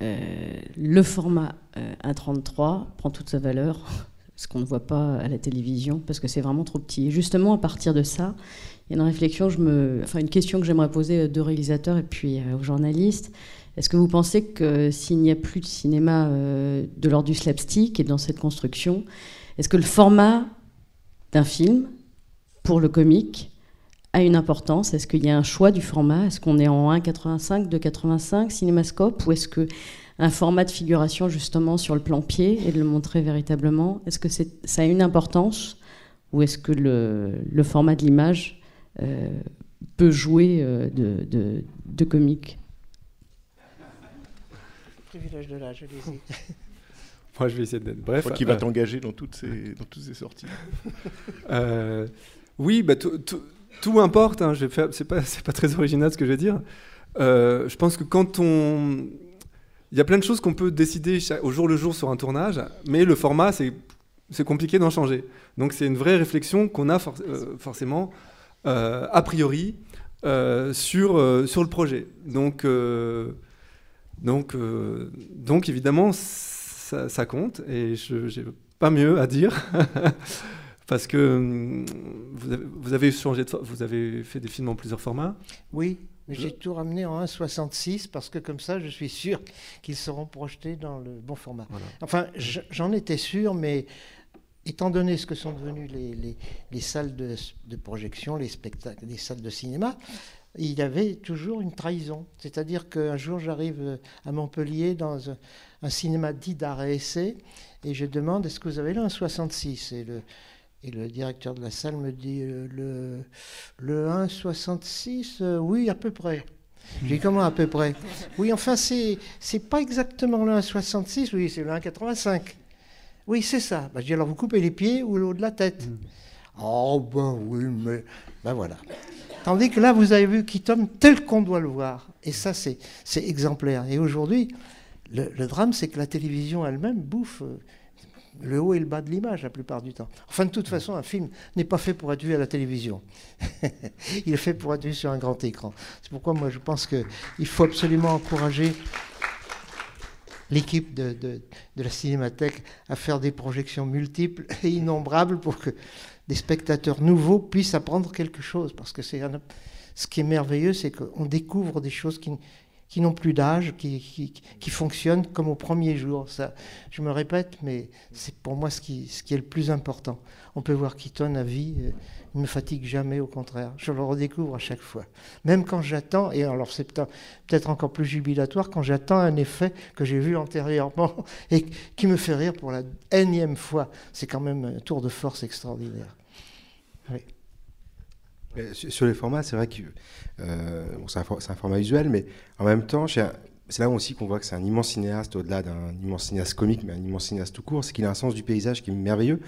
Speaker 6: euh, le format euh, 1.33 prend toute sa valeur, ce qu'on ne voit pas à la télévision parce que c'est vraiment trop petit. Et justement, à partir de ça, il y a une réflexion, je me... enfin une question que j'aimerais poser aux deux réalisateurs et puis euh, aux journalistes. Est-ce que vous pensez que s'il n'y a plus de cinéma euh, de l'ordre du slapstick et dans cette construction, est-ce que le format d'un film pour le comique a une importance? Est-ce qu'il y a un choix du format? Est-ce qu'on est en 1,85, 2,85 cinémascope? Ou est-ce que un format de figuration justement sur le plan pied et de le montrer véritablement Est-ce que ça a une importance Ou est-ce que le, le format de l'image euh, peut jouer euh, de, de, de comique?
Speaker 3: Privilège de l'âge, allez-y.
Speaker 5: Moi, je vais essayer d'être bref.
Speaker 2: crois qu'il va
Speaker 5: Euh,
Speaker 2: t'engager dans toutes ces, dans toutes ces sorties.
Speaker 5: Euh, oui, bah, tout, importe. Hein, c'est pas, c'est pas très original ce que je vais dire. Euh, je pense que quand on, il y a plein de choses qu'on peut décider au jour le jour sur un tournage, mais le format, c'est, compliqué d'en changer. Donc c'est une vraie réflexion qu'on a euh, forcément euh, a priori euh, sur sur le projet. Donc donc donc évidemment ça, compte et je j'ai pas mieux à dire. Parce que hum, vous avez, changé de vous avez fait des films en plusieurs formats.
Speaker 3: Oui, mais j'ai tout ramené en 1,66 parce que comme ça, je suis sûr qu'ils seront projetés dans le bon format.
Speaker 5: Voilà.
Speaker 3: Enfin, je- j'en étais sûr, mais étant donné ce que sont devenues les, les- les salles de, de projection, les spectacles, les salles de cinéma, il y avait toujours une trahison. C'est-à-dire qu'un jour, j'arrive à Montpellier dans un, un cinéma dit d'art et essai, et je demande est-ce que vous avez là un 66 et le, et le directeur de la salle me dit euh, le, le 1,66 euh, Oui, à peu près. J'ai dit comment à peu près? Oui, enfin, c'est, c'est pas exactement le 1,66, oui, c'est le 1,85. Oui, c'est ça. Bah, je dis alors vous coupez les pieds ou le haut de la tête? Oh, ben oui, mais. Ben voilà. Tandis que là, vous avez vu Keaton tel qu'on doit le voir. Et ça, c'est, c'est exemplaire. Et aujourd'hui, le, le drame, c'est que la télévision elle-même bouffe euh, le haut et le bas de l'image la plupart du temps. Enfin, de toute façon, un film n'est pas fait pour être vu à la télévision. Il est fait pour être vu sur un grand écran. C'est pourquoi moi, je pense qu'il faut absolument encourager l'équipe de, de- de la Cinémathèque à faire des projections multiples et innombrables pour que des spectateurs nouveaux puissent apprendre quelque chose. Parce que c'est ce qui est merveilleux, c'est qu'on découvre des choses qui, qui n'ont plus d'âge, qui, qui, fonctionnent comme au premier jour. Ça, je me répète, mais c'est pour moi ce qui, ce qui est le plus important. On peut voir Keaton à vie, euh, il ne me fatigue jamais, au contraire. Je le redécouvre à chaque fois. Même quand j'attends, et alors c'est peut- peut-être encore plus jubilatoire, quand j'attends un effet que j'ai vu antérieurement et qui me fait rire pour la énième fois. C'est quand même un tour de force extraordinaire. Oui.
Speaker 4: Sur les formats, c'est vrai que euh, c'est un, un format usuel, mais en même temps, c'est là aussi qu'on voit que c'est un immense cinéaste, au-delà d'un immense cinéaste comique, mais un immense cinéaste tout court, c'est qu'il a un sens du paysage qui est merveilleux.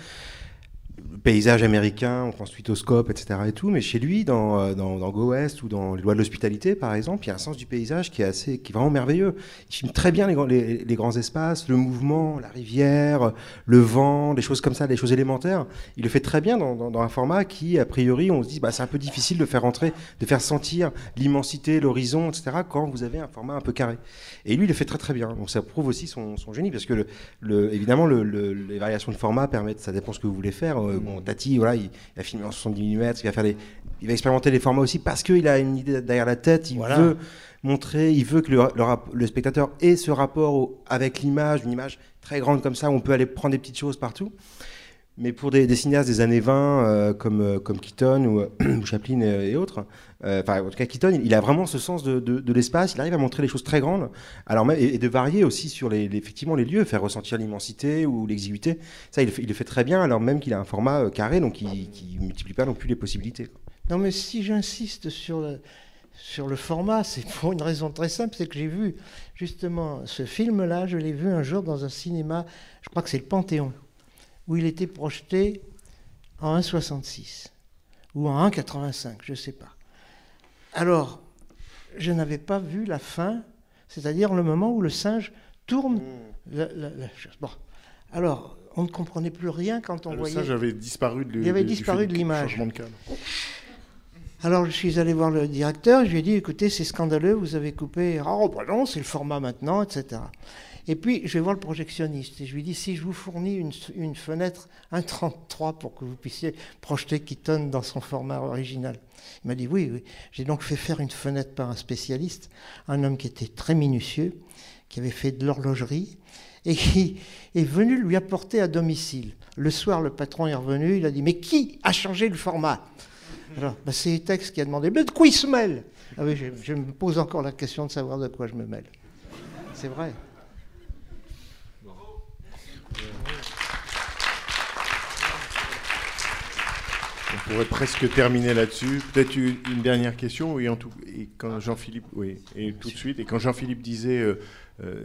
Speaker 4: Paysage américain, on pense suite au scope, etc. Et tout, mais chez lui, dans, euh, dans, dans Go West ou dans Les lois de l'hospitalité, par exemple, il y a un sens du paysage qui est, assez, qui est vraiment merveilleux. Il filme très bien les, les, les grands espaces, le mouvement, la rivière, le vent, des choses comme ça, des choses élémentaires. Il le fait très bien dans, dans- un format qui, a priori, on se dit, bah, c'est un peu difficile de faire rentrer, de faire sentir l'immensité, l'horizon, etc., quand vous avez un format un peu carré. Et lui, il le fait très très bien. Donc ça prouve aussi son, son génie, parce que le, évidemment, le- le- les variations de format permettent, ça dépend ce que vous voulez faire. Euh, bon, Tati, voilà, il, il a filmé en 70 mm, il va faire des, il va expérimenter les formats aussi parce qu'il a une idée derrière la tête. Il
Speaker 3: Voilà.
Speaker 4: veut montrer, il veut que le, le rap- le spectateur ait ce rapport au- avec l'image, une image très grande comme ça, où on peut aller prendre des petites choses partout. Mais pour des, cinéastes des années 20, euh, comme, euh, comme Keaton ou, euh, Chaplin et, autres, enfin, en tout cas, Keaton, il, a vraiment ce sens de, de- l'espace. Il arrive à montrer les choses très grandes, alors même, et, de varier aussi sur les, effectivement les lieux, faire ressentir l'immensité ou l'exiguïté. Ça, il le, fait, très bien, alors même qu'il a un format carré, donc il ne multiplie pas non plus les possibilités.
Speaker 3: Non, mais si j'insiste sur sur le format, c'est pour une raison très simple, c'est que j'ai vu justement ce film-là, je l'ai vu un jour dans un cinéma, je crois que c'est le Panthéon, où il était projeté en 1,66 ou en 1,85, je ne sais pas. Alors, je n'avais pas vu la fin, c'est-à-dire le moment où le singe tourne la, la- la chose. Bon. Alors, on ne comprenait plus rien quand on
Speaker 2: Ah, le
Speaker 3: voyait.
Speaker 2: singe avait disparu de,
Speaker 3: Il avait disparu de l'image. Alors je suis allé voir le directeur, je lui ai dit écoutez, c'est scandaleux, vous avez coupé. Oh, bah non, c'est le format maintenant, etc. Et puis je vais voir le projectionniste et je lui dis si je vous fournis une, une fenêtre 1,33 pour que vous puissiez projeter Keaton dans son format original. Il m'a dit oui, oui. J'ai donc fait faire une fenêtre par un spécialiste, un homme qui était très minutieux, qui avait fait de l'horlogerie et qui est venu lui apporter à domicile. Le soir, le patron est revenu, il a dit mais qui a changé le format? Alors, bah, c'est Etex qui a demandé Mais de quoi il se mêle? Ah oui, je me pose encore la question de savoir de quoi je me mêle. C'est vrai.
Speaker 2: On pourrait presque terminer là-dessus. Peut-être une, dernière question. Oui, en tout, et quand Jean-Philippe, oui, et tout de suite. Et quand Jean-Philippe disait euh, euh,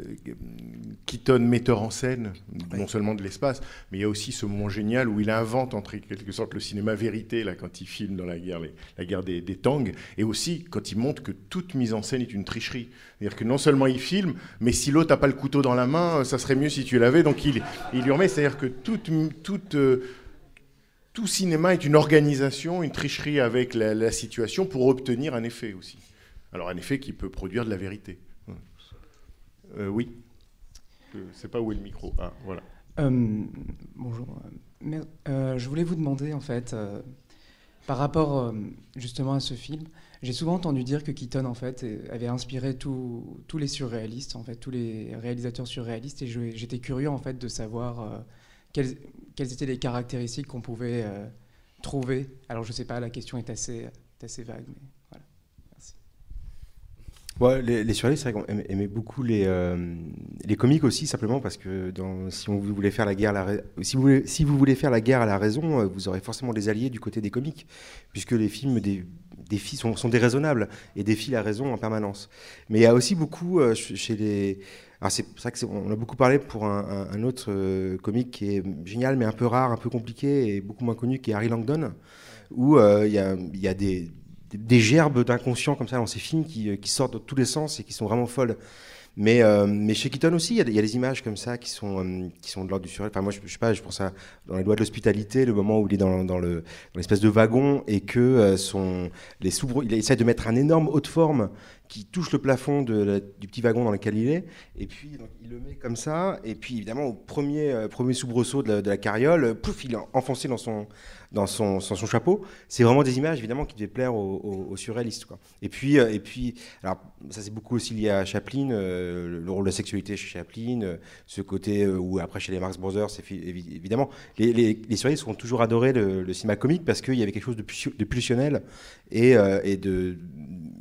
Speaker 2: Keaton metteur en scène, non seulement de l'espace, mais il y a aussi ce moment génial où il invente en quelque sorte le cinéma vérité là quand il filme dans la guerre, les- la guerre des, des Tang, et aussi quand il montre que toute mise en scène est une tricherie. C'est-à-dire que non seulement il filme, mais si l'autre n'a pas le couteau dans la main, ça serait mieux si tu l'avais. Donc il, il lui remet. C'est-à-dire que toute, toute euh, tout cinéma est une organisation, une tricherie avec la, situation pour obtenir un effet aussi. Alors un effet qui peut produire de la vérité. Euh, oui. Je sais pas où est le micro. Ah, voilà.
Speaker 7: Euh, bonjour. Euh, je voulais vous demander, en fait, par rapport justement à ce film, j'ai souvent entendu dire que Keaton, en fait, avait inspiré tous les surréalistes, en fait, tous les réalisateurs surréalistes, et j'étais curieux, en fait, de savoir quelles, étaient les caractéristiques qu'on pouvait euh, trouver. Alors, je sais pas, la question est assez, vague,
Speaker 4: les, les surréalistes, c'est vrai qu'on aimait, beaucoup les, euh, les comiques aussi, simplement parce que si vous voulez, faire la guerre à la raison, euh, vous aurez forcément des alliés du côté des comiques, puisque les films sont, déraisonnables et défient la raison en permanence. Mais il y a aussi beaucoup ch- chez les alors c'est ça qu'on a beaucoup parlé pour un, autre euh, comique qui est génial, mais un peu rare, un peu compliqué et beaucoup moins connu, qui est Harry Langdon, où euh, il y a, des, gerbes d'inconscient comme ça dans ces films qui, euh, qui sortent de tous les sens et qui sont vraiment folles. Mais, mais chez Keaton aussi, il y, a des- images comme ça qui sont, qui sont de l'ordre du surréel. Enfin, moi, je, je sais pas, je pense à dans les lois de l'hospitalité, le moment où il est dans, dans dans de wagon et que son, les soubre- il essaie de mettre un énorme haut de forme qui touche le plafond du petit wagon dans lequel il est. Et puis, il le met comme ça. Et puis, évidemment, au premier, euh, premier soubresaut de la, de la carriole, euh, pouf, il est enfoncé dans son, dans son, dans son chapeau. C'est vraiment des images, évidemment, qui devaient plaire aux, surréalistes. Quoi. Et puis, euh, et puis, alors, ça, c'est beaucoup aussi lié à Chaplin, euh, le rôle de la sexualité chez Chaplin, ce côté où, après, chez les Marx Brothers, c'est évidemment, les, les, surréalistes ont toujours adoré le, cinéma comique parce qu'il y avait quelque chose de, de pulsionnel et, et de.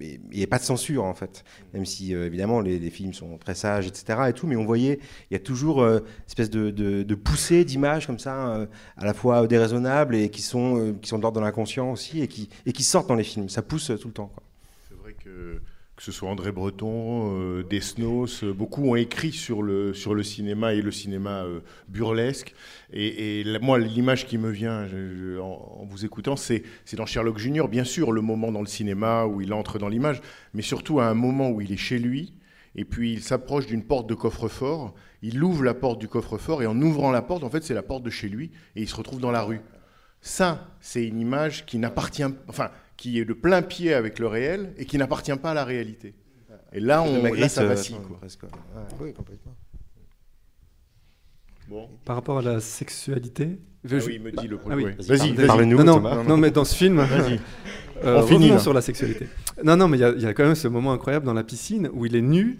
Speaker 4: Il n'y a pas de censure en fait, même si euh, évidemment les, films sont très sages, etc. Et tout, mais on voyait, il y a toujours euh, une espèce de, de, de poussée d'images comme ça, euh, à la fois déraisonnables et qui sont, euh, qui sont de l'ordre de l'inconscient aussi et qui, et qui sortent dans les films. Ça pousse tout le temps.
Speaker 2: C'est vrai que que ce soit André Breton, euh, Desnos, euh, beaucoup ont écrit sur le, sur le cinéma et le cinéma euh, burlesque. Et, moi, l'image qui me vient en, en vous écoutant, c'est c'est dans Sherlock Junior, bien sûr, le moment dans le cinéma où il entre dans l'image, mais surtout à un moment où il est chez lui. Et puis il s'approche d'une porte de coffre-fort, il ouvre la porte du coffre-fort, et en ouvrant la porte, en fait, c'est la porte de chez lui, et il se retrouve dans la rue. Ça, c'est une image qui n'appartient, enfin, qui est de plein pied avec le réel et qui n'appartient pas à la réalité. Et là, on,
Speaker 4: De Magritte,
Speaker 2: là ça
Speaker 4: euh,
Speaker 2: vacille.
Speaker 4: attends,
Speaker 2: quoi.
Speaker 4: presque, ouais. oui, complètement.
Speaker 2: Bon.
Speaker 5: Par rapport à la sexualité.
Speaker 2: Ah oui, il me dit le
Speaker 5: Ah oui.
Speaker 2: problème. Vas-y, vas-y.
Speaker 4: Parle-nous,
Speaker 5: Non, non, mais dans ce film,
Speaker 2: Vas-y.
Speaker 5: euh,
Speaker 2: On finit, là.
Speaker 5: sur la sexualité. Non, non, mais il y y, a quand même ce moment incroyable dans la piscine où il est nu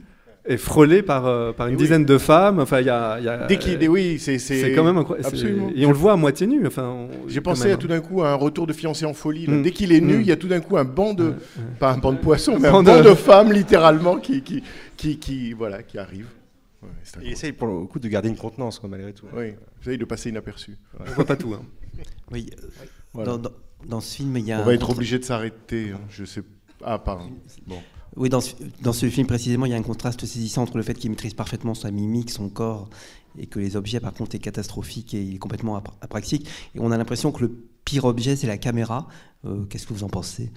Speaker 5: et frôlé par, euh, par une
Speaker 2: Et oui.
Speaker 5: dizaine de femmes. Enfin, il y a, y a-
Speaker 2: Dès qu'il, dès- oui, c'est, c'est,
Speaker 5: c'est quand même incroyable.
Speaker 2: Absolument.
Speaker 5: Et on le voit à moitié nu. Enfin, on-
Speaker 2: J'ai pensé
Speaker 5: même,
Speaker 2: à tout d'un coup à un retour de fiancé en folie.
Speaker 5: Mm.
Speaker 2: Dès qu'il est nu,
Speaker 5: Mm.
Speaker 2: il y a tout d'un coup un banc de,
Speaker 5: Ouais, ouais.
Speaker 2: pas un banc de poissons, mais un banc
Speaker 5: de-
Speaker 2: de femmes littéralement qui, qui, qui, qui, voilà, qui arrive. Ouais,
Speaker 4: essaye pour le coup de garder une contenance quoi, malgré tout.
Speaker 2: Oui, j'essaye de passer inaperçu.
Speaker 5: On voit pas tout. hein.
Speaker 8: Oui, euh,
Speaker 2: Voilà.
Speaker 8: dans, dans- dans ce film, il y a.
Speaker 2: On va être obligé de s'arrêter. hein. Je sais. Ah, pardon. Bon.
Speaker 8: Oui, dans ce, dans ce film précisément, il y a un contraste saisissant entre le fait qu'il maîtrise parfaitement sa mimique, son corps, et que les objets, par contre, est catastrophique et il est complètement apra- apraxique. Et on a l'impression que le pire objet, c'est la caméra. Euh, Qu'est-ce que vous en pensez?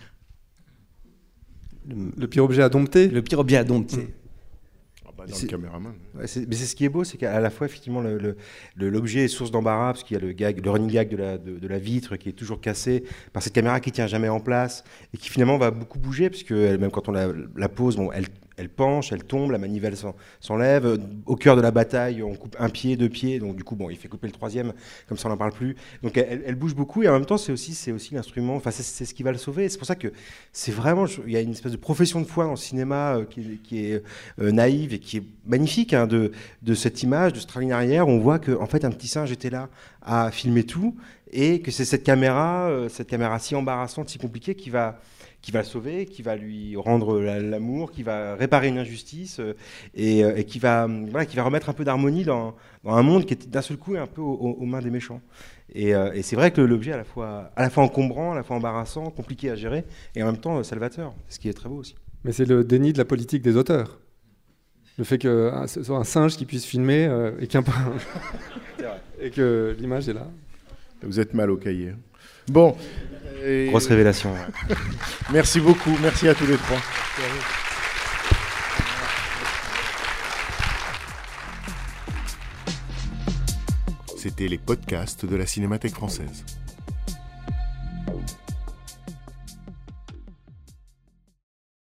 Speaker 8: Le,
Speaker 5: Le pire objet à dompter?
Speaker 8: le pire objet à dompter.
Speaker 2: Dans
Speaker 4: C'est-
Speaker 2: le caméraman.
Speaker 4: Ouais, mais c'est ce qui est beau, c'est qu'à la fois, effectivement, le- le- le- l'objet est source d'embarras, parce qu'il y a le, gag, le running gag de la, de, de la vitre qui est toujours cassé par cette caméra qui tient jamais en place et qui finalement va beaucoup bouger, puisque même quand on la, la pose, bon, elle, elle penche, elle tombe, la manivelle s'en- s'enlève. Au cœur de la bataille, on coupe un pied, deux pieds, donc du coup, bon, il fait couper le troisième, comme ça on n'en parle plus. Donc elle, bouge beaucoup et en même temps, c'est aussi, aussi l'instrument, enfin, c'est, ce qui va le sauver. C'est pour ça que c'est vraiment, il y a une espèce de profession de foi dans le cinéma euh, qui, est- euh, naïve et qui est magnifique hein, de, cette image, de ce travelling arrière. On voit que en fait un petit singe était là à filmer tout et que c'est cette caméra, euh, cette caméra si embarrassante, si compliquée, qui va, qui va le sauver, qui va lui rendre la- l'amour, qui va réparer une injustice euh, et, euh, et qui, va, hum, voilà, qui va remettre un peu d'harmonie dans, dans un monde qui est d'un seul coup un peu aux, mains des méchants. Et, euh, et c'est vrai que l'objet est à la, fois, à la fois encombrant, à la fois embarrassant, compliqué à gérer et en même temps salvateur, ce qui est très beau aussi.
Speaker 5: Mais c'est le déni de la politique des auteurs. Le fait que ce soit un singe qui puisse filmer euh, et, qu'un- et que l'image est là.
Speaker 2: Vous êtes mal au cahier. Bon.
Speaker 4: Grosse révélation.
Speaker 2: Merci beaucoup, merci à tous les trois. C'était les podcasts de la Cinémathèque française.